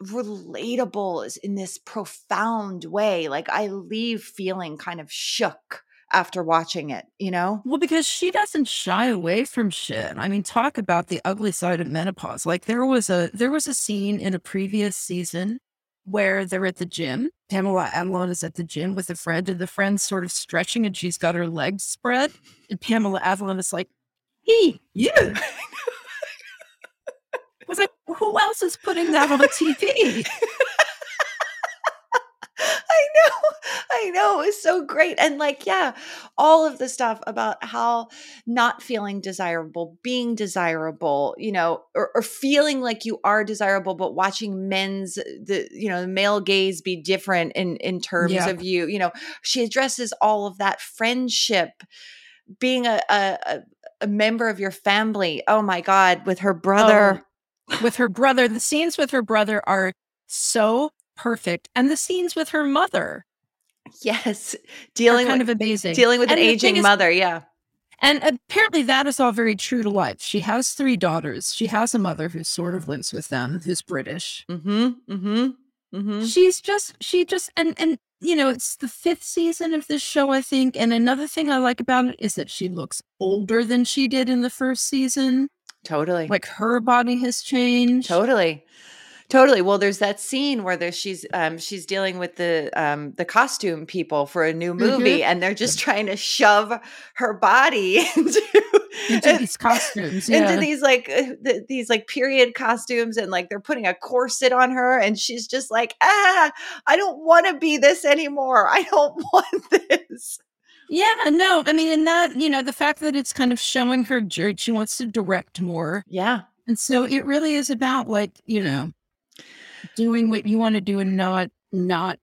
[SPEAKER 3] relatable in this profound way. Like I leave feeling kind of shook after watching it, you know?
[SPEAKER 2] Well, because she doesn't shy away from shit. I mean, talk about the ugly side of menopause. Like there was a there was a scene in a previous season where they're at the gym. Pamela Adlon is at the gym with a friend, and the friend's sort of stretching and she's got her legs spread. And Pamela Adlon is like, Hey, you. (laughs) Was like, who else is putting that on TV? (laughs) (laughs)
[SPEAKER 3] I know. I know. It was so great. And like, yeah, all of the stuff about how not feeling desirable, being desirable, you know, or, or feeling like you are desirable, but watching men's the you know, the male gaze be different in in terms
[SPEAKER 2] Yeah.
[SPEAKER 3] of you. You know, she addresses all of that friendship, being a a, a, a member of your family. Oh my God, with her oh, brother.
[SPEAKER 2] with her brother. The scenes with her brother are so perfect. And the scenes with her mother
[SPEAKER 3] Yes. Dealing
[SPEAKER 2] kind
[SPEAKER 3] with
[SPEAKER 2] of amazing.
[SPEAKER 3] dealing with
[SPEAKER 2] And
[SPEAKER 3] an aging
[SPEAKER 2] is-
[SPEAKER 3] mother. Yeah.
[SPEAKER 2] And apparently that is all very true to life. She has three daughters. She has a mother who sort of lives with them, who's British.
[SPEAKER 3] Mm-hmm. Mm-hmm. Mm-hmm.
[SPEAKER 2] She's just she just and and you know, it's the fifth season of this show, I think. And another thing I like about it is that she looks older than she did in the first season.
[SPEAKER 3] Totally.
[SPEAKER 2] Like her body has changed.
[SPEAKER 3] Totally. Totally. Well, there's that scene where there's she's um she's dealing with the um the costume people for a new movie and they're just trying to shove her body (laughs) into
[SPEAKER 2] Into these costumes.
[SPEAKER 3] into these like uh, th- these like period costumes and like they're putting a corset on her and she's just like ah I don't want to be this anymore. I don't (laughs) want this.
[SPEAKER 2] Yeah, no, I mean, and that, you know, the fact that it's kind of showing her she wants to direct more.
[SPEAKER 3] Yeah.
[SPEAKER 2] And so it really is about like, you know, doing what you want to do and not, not,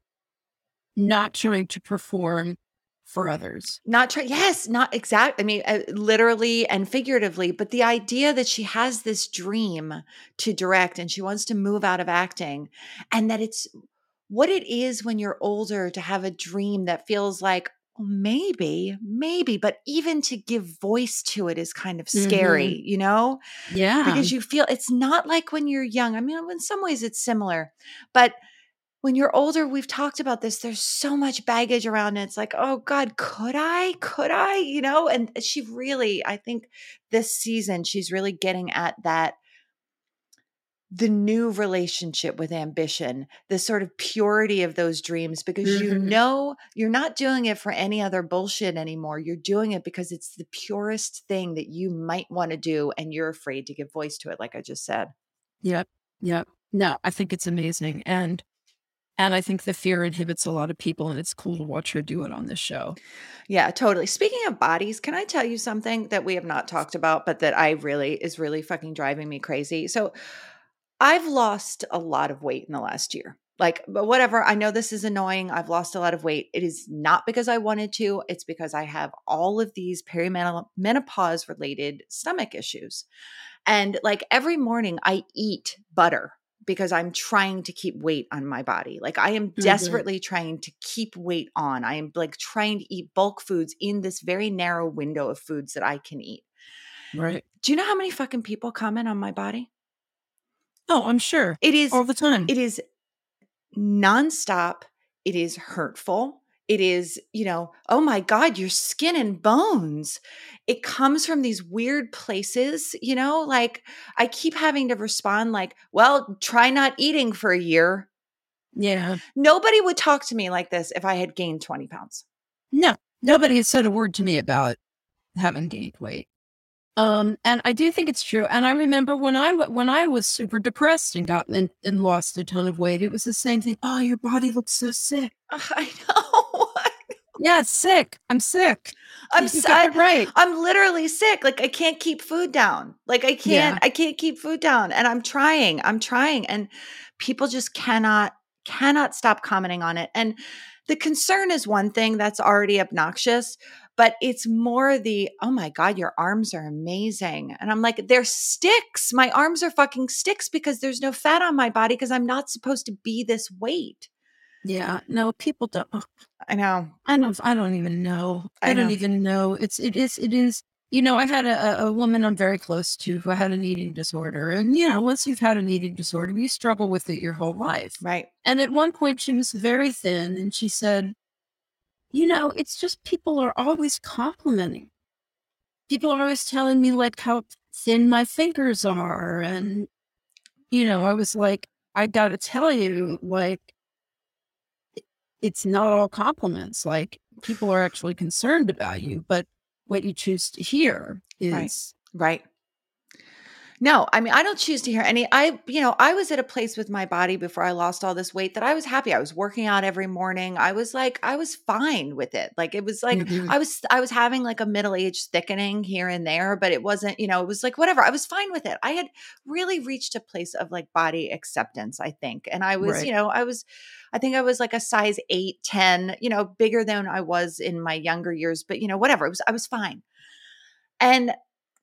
[SPEAKER 2] not trying to perform for others.
[SPEAKER 3] not try yes not exact i mean uh, literally and figuratively but the idea that she has this dream to direct and she wants to move out of acting and that it's what it is when you're older to have a dream that feels like "Oh, maybe maybe but even to give voice to it is kind of mm-hmm. scary you know
[SPEAKER 2] Yeah.
[SPEAKER 3] because you feel it's not like when you're young. I mean, in some ways it's similar, but when you're older, we've talked about this. There's so much baggage around it. It's like, oh God, could I? Could I? You know, and uh, she really, I think this season, she's really getting at that the new relationship with ambition, the sort of purity of those dreams, because you
[SPEAKER 2] Mhm.
[SPEAKER 3] know you're not doing it for any other bullshit anymore. You're doing it because it's the purest thing that you might want to do, and you're afraid to give voice to it, like I just said.
[SPEAKER 2] Yep. Yep. No, I think it's amazing. And, and I think the fear inhibits a lot of people and it's cool to watch her do it on this show.
[SPEAKER 3] Yeah, totally. Speaking of bodies, can I tell you something that we have not talked about, but that I really is really fucking driving me crazy? So I've lost a lot of weight in the last year. Like, but whatever. I know this is annoying. I've lost a lot of weight. It is not because I wanted to, it's because I have all of these perimenopause related stomach issues. And like every morning, I eat butter because I'm trying to keep weight on my body. Like I am
[SPEAKER 2] Mhm.
[SPEAKER 3] desperately trying to keep weight on. I am like trying to eat bulk foods in this very narrow window of foods that I can eat.
[SPEAKER 2] Right.
[SPEAKER 3] Do you know how many fucking people comment on my body?
[SPEAKER 2] Oh, I'm sure.
[SPEAKER 3] It is
[SPEAKER 2] All the time.
[SPEAKER 3] it is nonstop. It is hurtful. It is, you know, oh my God, your skin and bones. It comes from these weird places, you know, like I keep having to respond, like, well, try not eating for a year.
[SPEAKER 2] yeah.
[SPEAKER 3] Nobody would talk to me like this if I had gained 20 pounds.
[SPEAKER 2] No, nobody has said a word to me about having gained weight. Um, and I do think it's true. And I remember when I when I was super depressed and got and, and lost a ton of weight, it was the same thing. Oh, your body looks so sick. (laughs)
[SPEAKER 3] I know. (laughs)
[SPEAKER 2] Yeah, sick. I'm sick.
[SPEAKER 3] I'm
[SPEAKER 2] You
[SPEAKER 3] si-
[SPEAKER 2] got it right.
[SPEAKER 3] I'm literally sick. Like I can't keep food down. Like I can't
[SPEAKER 2] Yeah.
[SPEAKER 3] I can't keep food down and I'm trying. I'm trying and people just cannot cannot stop commenting on it. And the concern is one thing that's already obnoxious, but it's more the, oh my God, your arms are amazing. And I'm like, they're sticks. My arms are fucking sticks because there's no fat on my body because I'm not supposed to be this weight.
[SPEAKER 2] Yeah, no, people don't.
[SPEAKER 3] I know.
[SPEAKER 2] I don't. I don't even know. I,
[SPEAKER 3] I
[SPEAKER 2] don't
[SPEAKER 3] know.
[SPEAKER 2] even know. It's. It is. It is. You know, I had a, a woman I'm very close to who had an eating disorder, and you know, once you've had an eating disorder, you struggle with it your whole life.
[SPEAKER 3] Right.
[SPEAKER 2] And at one point, she was very thin, and she said, "You know, it's just people are always complimenting. People are always telling me like how thin my fingers are, and you know, I was like, I got to tell you, like." it's not all compliments. Like people are actually concerned about you, but what you choose to hear
[SPEAKER 3] Right.
[SPEAKER 2] is
[SPEAKER 3] Right. No, I mean, I don't choose to hear any. I, you know, I was at a place with my body before I lost all this weight that I was happy. I was working out every morning. I was like, I was fine with it. Like, it was like,
[SPEAKER 2] Mhm.
[SPEAKER 3] I was, I was having like a middle age thickening here and there, but it wasn't, you know, it was like, whatever. I was fine with it. I had really reached a place of like body acceptance, I think. And I was,
[SPEAKER 2] Right.
[SPEAKER 3] you know, I was, I think I was like a size eight, 10, you know, bigger than I was in my younger years, but, you know, whatever. It was, I was fine. And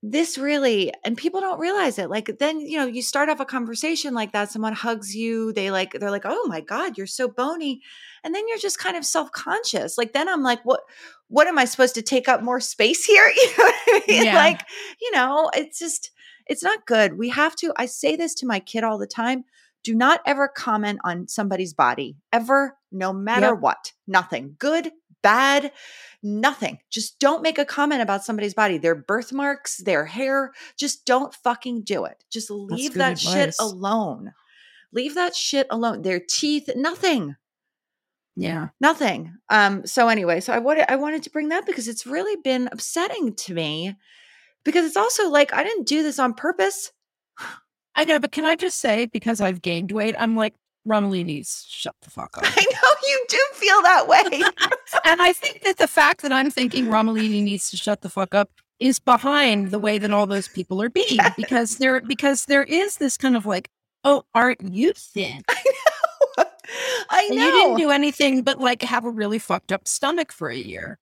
[SPEAKER 3] this really and people don't realize it like then you know you start off a conversation like that someone hugs you they like they're like oh my god you're so bony and then you're just kind of self-conscious like then i'm like what what am i supposed to take up more space here (laughs) you know what I mean?
[SPEAKER 2] Yeah.
[SPEAKER 3] like you know it's just it's not good we have to i say this to my kid all the time do not ever comment on somebody's body ever no matter
[SPEAKER 2] Yep.
[SPEAKER 3] what nothing good bad nothing. Just don't make a comment about somebody's body their birthmarks their hair. Just don't fucking do it. Just leave that shit alone. Leave that shit alone. Their teeth nothing.
[SPEAKER 2] Yeah.
[SPEAKER 3] nothing. Um so anyway so i wanted i wanted to bring that because it's really been upsetting to me because it's also like i didn't do this on purpose.
[SPEAKER 2] I know, but can I just say because I've gained weight, I'm like Romolini's shut the fuck (laughs) up.
[SPEAKER 3] i know you do feel that way (laughs)
[SPEAKER 2] and I think that the fact that I'm thinking Romolini needs to shut the fuck up is behind the way that all those people are being because there because there is this kind of like, oh, aren't you thin? (laughs)
[SPEAKER 3] i
[SPEAKER 2] And
[SPEAKER 3] know
[SPEAKER 2] you didn't do anything but like have a really fucked up stomach for a year.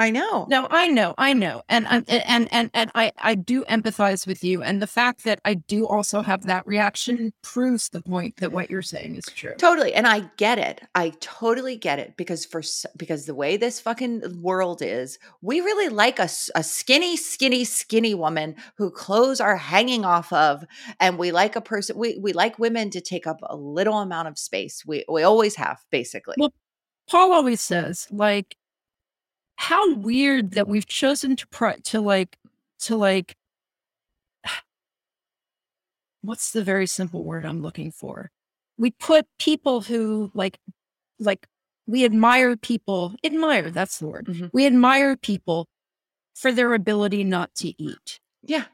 [SPEAKER 3] I know
[SPEAKER 2] No, I know, I know, and and and and, and I I do empathize with you, and the fact that I do also have that reaction proves the point that what you're saying is true.
[SPEAKER 3] Totally. And I get it. I totally get it because for because the way this fucking world is, we really like a, a skinny, skinny, skinny woman who clothes are hanging off of. And we like a person, we, we like women to take up a little amount of space. We, we always have, basically.
[SPEAKER 2] Well, Paul always says like, how weird that we've chosen to to like to like. (sighs) What's the very simple word I'm looking for? We put people who like like we admire people admire that's the word
[SPEAKER 3] Mhm.
[SPEAKER 2] we admire people for their ability not to eat
[SPEAKER 3] yeah.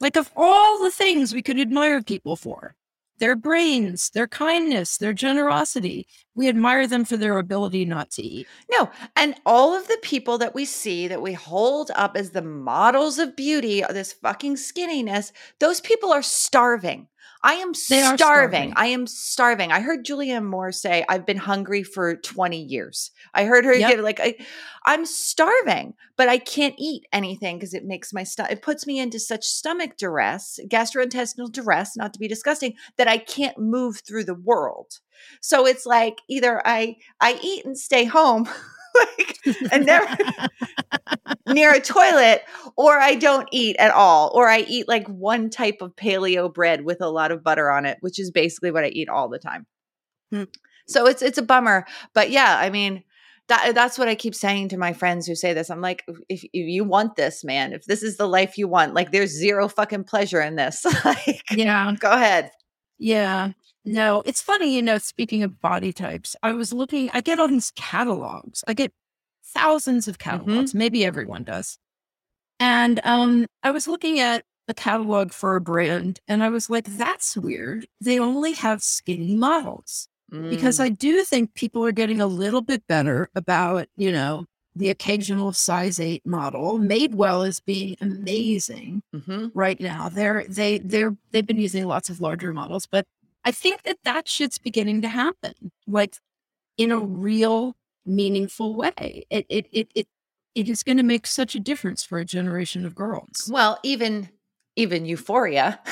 [SPEAKER 2] like of all the things we could admire people for their brains their kindness their generosity we admire them for their ability not to eat
[SPEAKER 3] No, and all of the people that we see that we hold up as the models of beauty, this fucking skinniness, those people are starving. I am starving.
[SPEAKER 2] starving.
[SPEAKER 3] I am starving. I heard Julianne Moore say, I've been hungry for 20 years. I heard her
[SPEAKER 2] Yep.
[SPEAKER 3] give like, I, I'm starving, but I can't eat anything because it makes my stomach, it puts me into such stomach duress, gastrointestinal duress, not to be disgusting, that I can't move through the world. So it's like either I I eat and stay home, (laughs) (laughs) like and never (laughs) near a toilet, or I don't eat at all, or I eat like one type of paleo bread with a lot of butter on it, which is basically what I eat all the time.
[SPEAKER 2] Hmm.
[SPEAKER 3] So it's it's a bummer, but yeah, I mean. That, that's what I keep saying to my friends who say this. I'm like, if, if you want this, man, if this is the life you want, like, there's zero fucking pleasure in this. (laughs) like,
[SPEAKER 2] yeah
[SPEAKER 3] go ahead.
[SPEAKER 2] yeah no it's funny you know speaking of body types i was looking i get all these catalogs i get thousands of catalogs maybe everyone does and um i was looking at the catalog for a brand and i was like that's weird they only have skinny models because
[SPEAKER 3] Mm.
[SPEAKER 2] I do think people are getting a little bit better about, you know, the occasional size eight model. Madewell is being amazing
[SPEAKER 3] Mhm.
[SPEAKER 2] right now. They're they they're they've been using lots of larger models, but I think that that shit's beginning to happen, like in a real meaningful way. It it it it, it is going to make such a difference for a generation of girls.
[SPEAKER 3] Well, even even Euphoria. (laughs)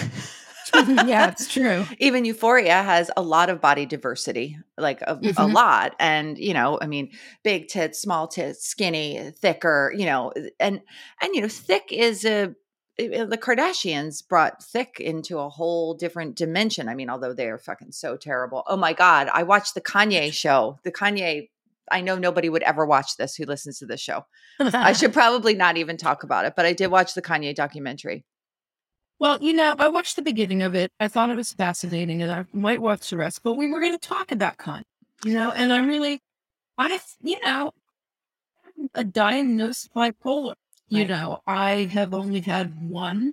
[SPEAKER 2] yeah, it's true. (laughs)
[SPEAKER 3] Even Euphoria has a lot of body diversity, like a, mm-hmm. a, lot. And, you know, I mean, big tits, small tits, skinny, thicker, you know, and, and, you know, thick is a, Uh, the Kardashians brought thick into a whole different dimension. I mean, although they are fucking so terrible. Oh my God. I watched the Kanye show, the Kanye I know nobody would ever watch this who listens to this show. I should (laughs) probably not even talk about it, but I did watch the Kanye documentary.
[SPEAKER 2] Well, you know, I watched the beginning of it. I thought it was fascinating, and I might watch the rest. But we were going to talk about Kanye, you know, and I really, I, you know, a diagnosed bipolar. You right. know, I have only had one.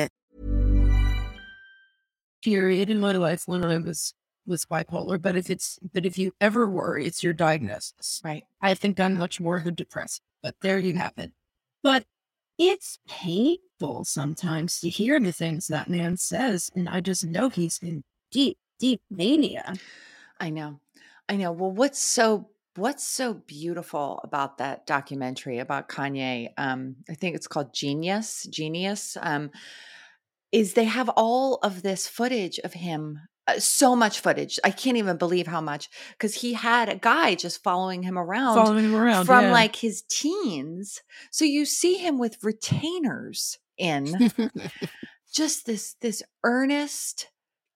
[SPEAKER 2] period in my life when I was was bipolar. But if it's but if you ever worry, it's your diagnosis.
[SPEAKER 3] Right.
[SPEAKER 2] I think I'm much more of a depressed. But there you have it. But it's painful sometimes to hear the things that man says. And I just know he's in deep, deep mania.
[SPEAKER 3] I know. I know. Well, what's so what's so beautiful about that documentary about Kanye? Um, I think it's called Genius. Genius. Um, is they have all of this footage of him uh, so much footage. I can't even believe how much because he had a guy just following him around,
[SPEAKER 2] following him around
[SPEAKER 3] from
[SPEAKER 2] yeah.
[SPEAKER 3] like his teens. So you see him with retainers in, (laughs) just this this earnest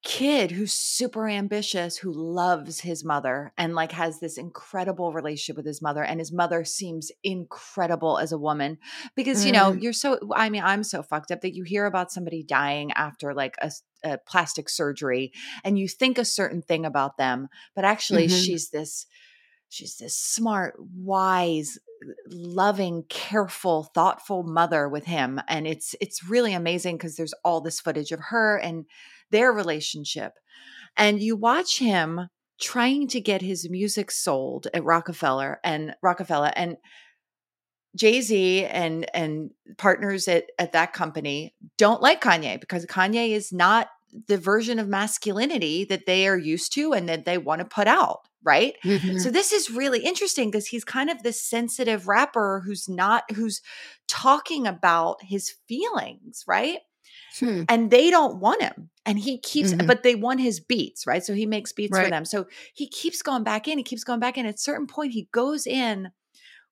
[SPEAKER 3] kid who's super ambitious who loves his mother and like has this incredible relationship with his mother and his mother seems incredible as a woman because mm. you know mm-hmm. you're so i mean i'm so fucked up that you hear about somebody dying after like a, a plastic surgery and you think a certain thing about them but actually mm-hmm. she's this she's this smart wise loving careful thoughtful mother with him and it's it's really amazing because there's all this footage of her and their relationship. And you watch him trying to get his music sold at Roc-A-Fella and Roc-A-Fella and Jay-Z and and partners at, at that company don't like Kanye because Kanye is not the version of masculinity that they are used to and that they want to put out, right? Mm-hmm. So this is really interesting because he's kind of this sensitive rapper who's not who's talking about his feelings, right? Hmm. And they don't want him. And he keeps, mm-hmm. but they want his beats, right? So he makes beats right. for them. So he keeps going back in. He keeps going back in. At a certain point, he goes in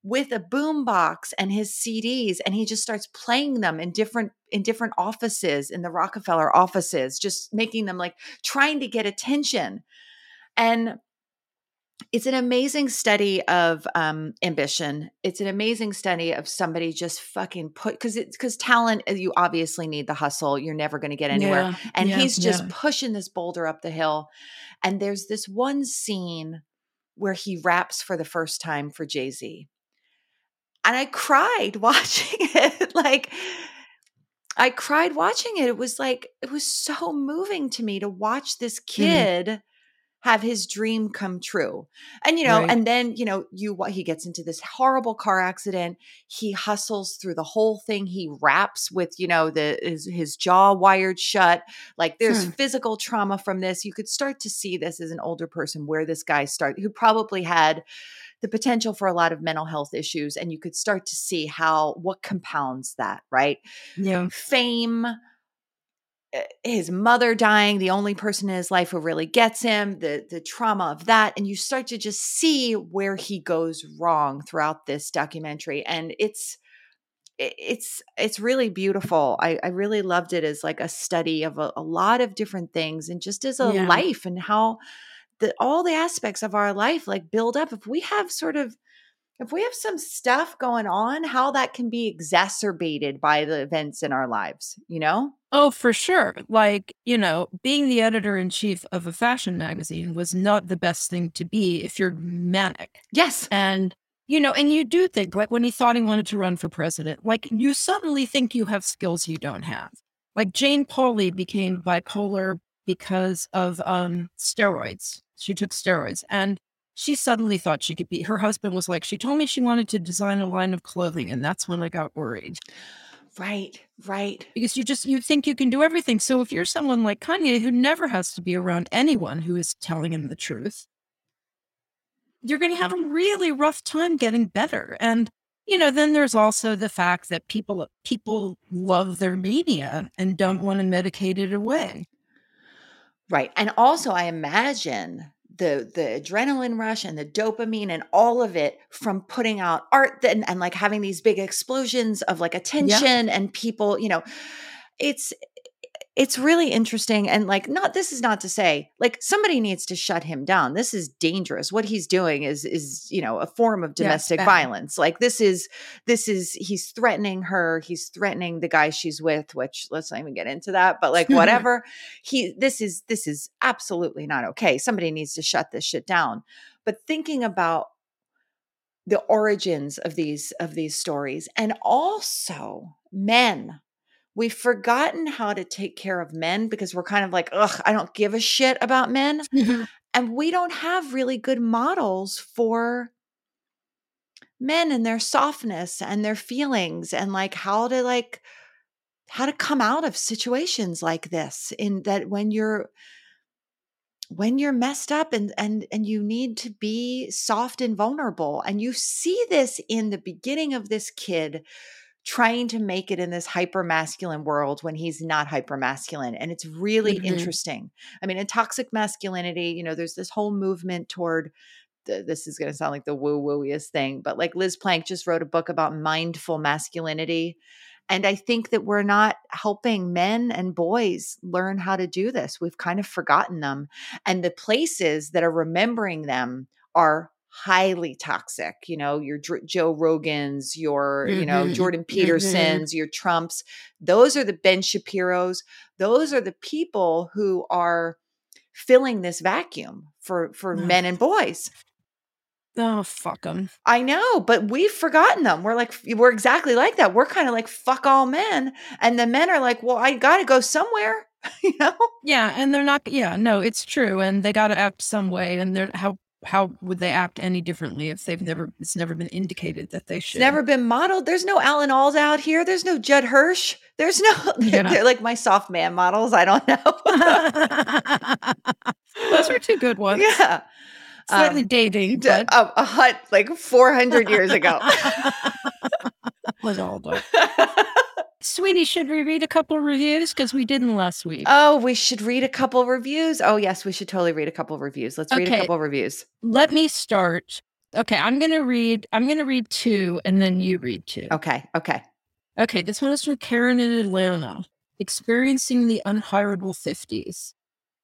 [SPEAKER 3] with a boom box and his CDs and he just starts playing them in different in different offices in the Roc-A-Fella offices just making them like trying to get attention and it's an amazing study of um, ambition. It's an amazing study of somebody just fucking put because it's because talent. Uh, you obviously need the hustle. You're never going to get anywhere. Yeah, and yeah, he's just yeah. pushing this boulder up the hill. And there's this one scene where he raps for the first time for Jay Z, and I cried (laughs) watching it. like I cried watching it. It was like it was so moving to me to watch this mm-hmm. kid. Mm-hmm have his dream come true. And you know,
[SPEAKER 2] Right.
[SPEAKER 3] and then, you know, you what he gets into this horrible car accident. He hustles through the whole thing. He raps with, you know, the his, his jaw wired shut. Like there's
[SPEAKER 2] Hmm.
[SPEAKER 3] physical trauma from this. You could start to see this as an older person where this guy start who probably had the potential for a lot of mental health issues and you could start to see how what compounds that, right?
[SPEAKER 2] Yeah.
[SPEAKER 3] fame Eh, his mother dying the only person in his life who really gets him the the trauma of that and you start to just see where he goes wrong throughout this documentary and it's it's it's really beautiful i i really loved it as like a study of a, a lot of different things and just as a
[SPEAKER 2] Yeah.
[SPEAKER 3] life and how the all the aspects of our life like build up if we have sort of if we have some stuff going on how that can be exacerbated by the events in our lives you know
[SPEAKER 2] Oh, for sure. Like, you know, being the editor in chief of a fashion magazine was not the best thing to be if you're manic.
[SPEAKER 3] yes
[SPEAKER 2] And, you know, and you do think, like when he thought he wanted to run for president, like you suddenly think you have skills you don't have. Like Jane Pauley became bipolar because of um steroids. She took steroids and she suddenly thought she could be her husband was like, she told me she wanted to design a line of clothing, and that's when I got worried.
[SPEAKER 3] right right
[SPEAKER 2] because you just you think you can do everything. So if you're someone like Kanye who never has to be around anyone who is telling him the truth, you're going to have a really rough time getting better. And you know, then there's also the fact that people people love their media and don't want to medicate it away.
[SPEAKER 3] right and also i imagine the the adrenaline rush and the dopamine and all of it from putting out art and, and like having these big explosions of like attention and people you know it's it's really interesting and like not this is not to say like somebody needs to shut him down. This is dangerous. What he's doing is is you know a form of domestic
[SPEAKER 2] bad.
[SPEAKER 3] violence. Like this is this is he's threatening her he's threatening the guy she's with which let's not even get into that but like (laughs) whatever. He this is this is absolutely not okay. Somebody needs to shut this shit down. But thinking about the origins of these of these stories and also men we've forgotten how to take care of men because we're kind of like ugh i don't give a shit about men. Mm-hmm. And we don't have really good models for men and their softness and their feelings and like how to like how to come out of situations like this in that when you're when you're messed up and and and you need to be soft and vulnerable. And you see this in the beginning of this kid trying to make it in this hyper masculine world when he's not hyper masculine and it's really
[SPEAKER 2] Mhm.
[SPEAKER 3] interesting i mean in toxic masculinity you know there's this whole movement toward the, this is going to sound like the woo wooiest thing but like liz plank just wrote a book about mindful masculinity and i think that we're not helping men and boys learn how to do this we've kind of forgotten them and the places that are remembering them are highly toxic you know your Dr- joe rogans your you know
[SPEAKER 2] Mhm,
[SPEAKER 3] jordan
[SPEAKER 2] mhm.
[SPEAKER 3] petersons your trumps those are the ben shapiros those are the people who are filling this vacuum for for men and boys
[SPEAKER 2] Oh, fuck them.
[SPEAKER 3] I know, but we've forgotten them. We're like, we're exactly like that. We're kind of like, fuck all men. And the men are like, well, I got to go somewhere, (laughs) you know?
[SPEAKER 2] Yeah, and they're not. Yeah, no, it's true, and they got to act some way. And they're how how would they act any differently if they've never? It's never been indicated that they
[SPEAKER 3] It's
[SPEAKER 2] should.
[SPEAKER 3] never been modeled. There's no Alan Aldas out here. There's no Judd Hirsch. There's no, (laughs)
[SPEAKER 2] Yeah. (laughs)
[SPEAKER 3] they're like my soft man models. I don't know. (laughs)
[SPEAKER 2] Those are two good ones.
[SPEAKER 3] yeah.
[SPEAKER 2] Slightly
[SPEAKER 3] Um,
[SPEAKER 2] dating,
[SPEAKER 3] D-
[SPEAKER 2] but
[SPEAKER 3] a, a hut like 400 years ago.
[SPEAKER 2] was all but. Sweetie, should we read a couple of reviews? Because we didn't last week.
[SPEAKER 3] oh, we should read a couple reviews. Oh, yes, we should totally read a couple reviews. Let's read a couple reviews.
[SPEAKER 2] Let me start. Okay, I'm gonna read. I'm gonna read two, and then you read two.
[SPEAKER 3] Okay. Okay.
[SPEAKER 2] Okay, this one is from Karen in Atlanta. Experiencing the unhireable 50s.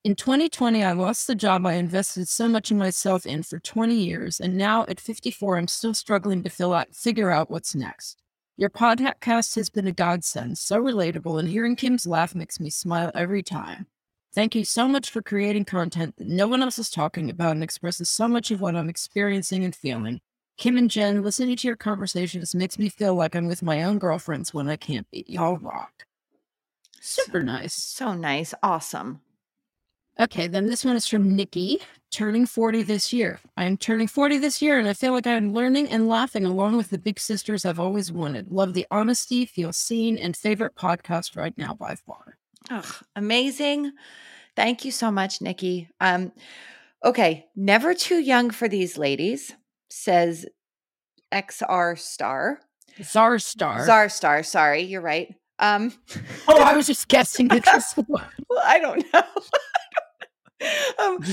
[SPEAKER 2] In 2020, I lost the job I invested so much in myself in for 20 years, and now at 54, I'm still struggling to fill out, figure out what's next. Your podcast has been a godsend, so relatable, and hearing Kim's laugh makes me smile every time. Thank you so much for creating content that no one else is talking about and expresses so much of what I'm experiencing and feeling. Kim and Jen, listening to your conversations makes me feel like I'm with my own girlfriends when I can't be. Y'all rock. Super nice.
[SPEAKER 3] So nice. Awesome.
[SPEAKER 2] Okay, then this one is from Nikki, turning 40 this year. I am turning 40 this year, and I feel like I'm learning and laughing along with the big sisters I've always wanted. Love the honesty, feel seen, and favorite podcast right now by far.
[SPEAKER 3] Oh, amazing. Thank you so much, Nikki. Um, okay, never too young for these ladies, says XR Star.
[SPEAKER 2] Czar Star.
[SPEAKER 3] Czar Star, sorry, you're right. Um,
[SPEAKER 2] oh, I was just guessing the (laughs)
[SPEAKER 3] well, I don't know. (laughs) (laughs) um,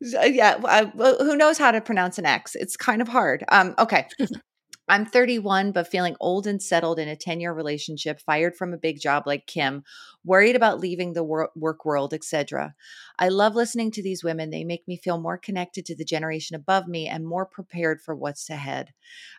[SPEAKER 3] yeah, uh, well, who knows how to pronounce an X? It's kind of hard. Um, okay. (laughs) I'm 31, but feeling old and settled in a 10 year relationship, fired from a big job like Kim, worried about leaving the wor- work world, etc. I love listening to these women. They make me feel more connected to the generation above me and more prepared for what's ahead.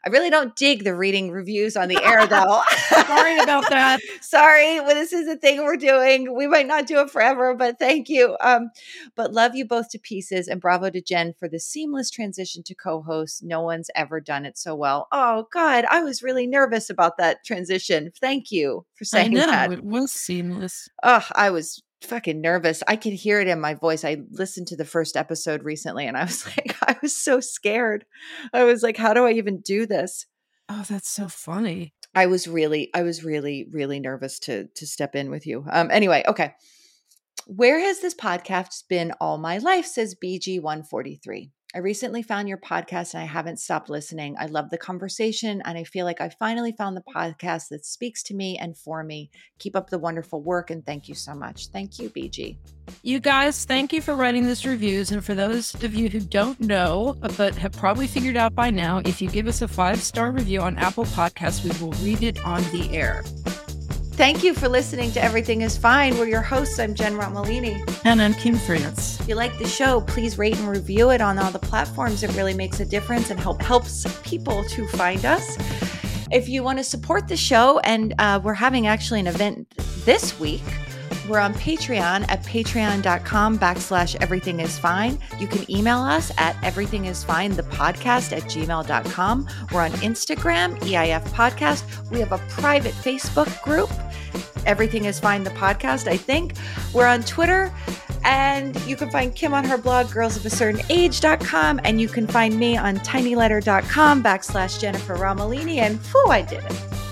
[SPEAKER 3] I really don't dig the reading reviews on the air, (laughs) though.
[SPEAKER 2] Sorry about (laughs) that.
[SPEAKER 3] Sorry. Well, this is the thing we're doing. We might not do it forever, but thank you. Um, but love you both to pieces and bravo to Jen for the seamless transition to co host. No one's ever done it so well. Oh, God. I was really nervous about that transition. Thank you for saying
[SPEAKER 2] I know,
[SPEAKER 3] that.
[SPEAKER 2] It was seamless.
[SPEAKER 3] Oh, I was fucking nervous. I could hear it in my voice. I listened to the first episode recently and I was (laughs) like, I was so scared. I was like, how do I even do this?
[SPEAKER 2] Oh, that's so funny.
[SPEAKER 3] I was really, I was really, really nervous to to step in with you. Um, anyway, okay. Where has this podcast been all my life? Says BG143. I recently found your podcast and I haven't stopped listening. I love the conversation and I feel like I finally found the podcast that speaks to me and for me. Keep up the wonderful work and thank you so much. Thank you, BG.
[SPEAKER 2] You guys, thank you for writing this reviews. And for those of you who don't know, but have probably figured out by now, if you give us a five star review on Apple Podcasts, we will read it on the air.
[SPEAKER 3] Thank you for listening to Everything is Fine. We're your hosts. I'm Jen Romolini.
[SPEAKER 2] And I'm Kim France.
[SPEAKER 3] If you like the show, please rate and review it on all the platforms. It really makes a difference and help helps people to find us. If you want to support the show, and uh, we're having actually an event this week. We're on Patreon at patreon.com backslash everything is fine. You can email us at everything is fine, the podcast at gmail.com. We're on Instagram, EIF Podcast. We have a private Facebook group, Everything is Fine, the podcast, I think. We're on Twitter. And you can find Kim on her blog, girlsofacertainage.com. And you can find me on tinyletter.com backslash Jennifer Romolini. And whew, I did it.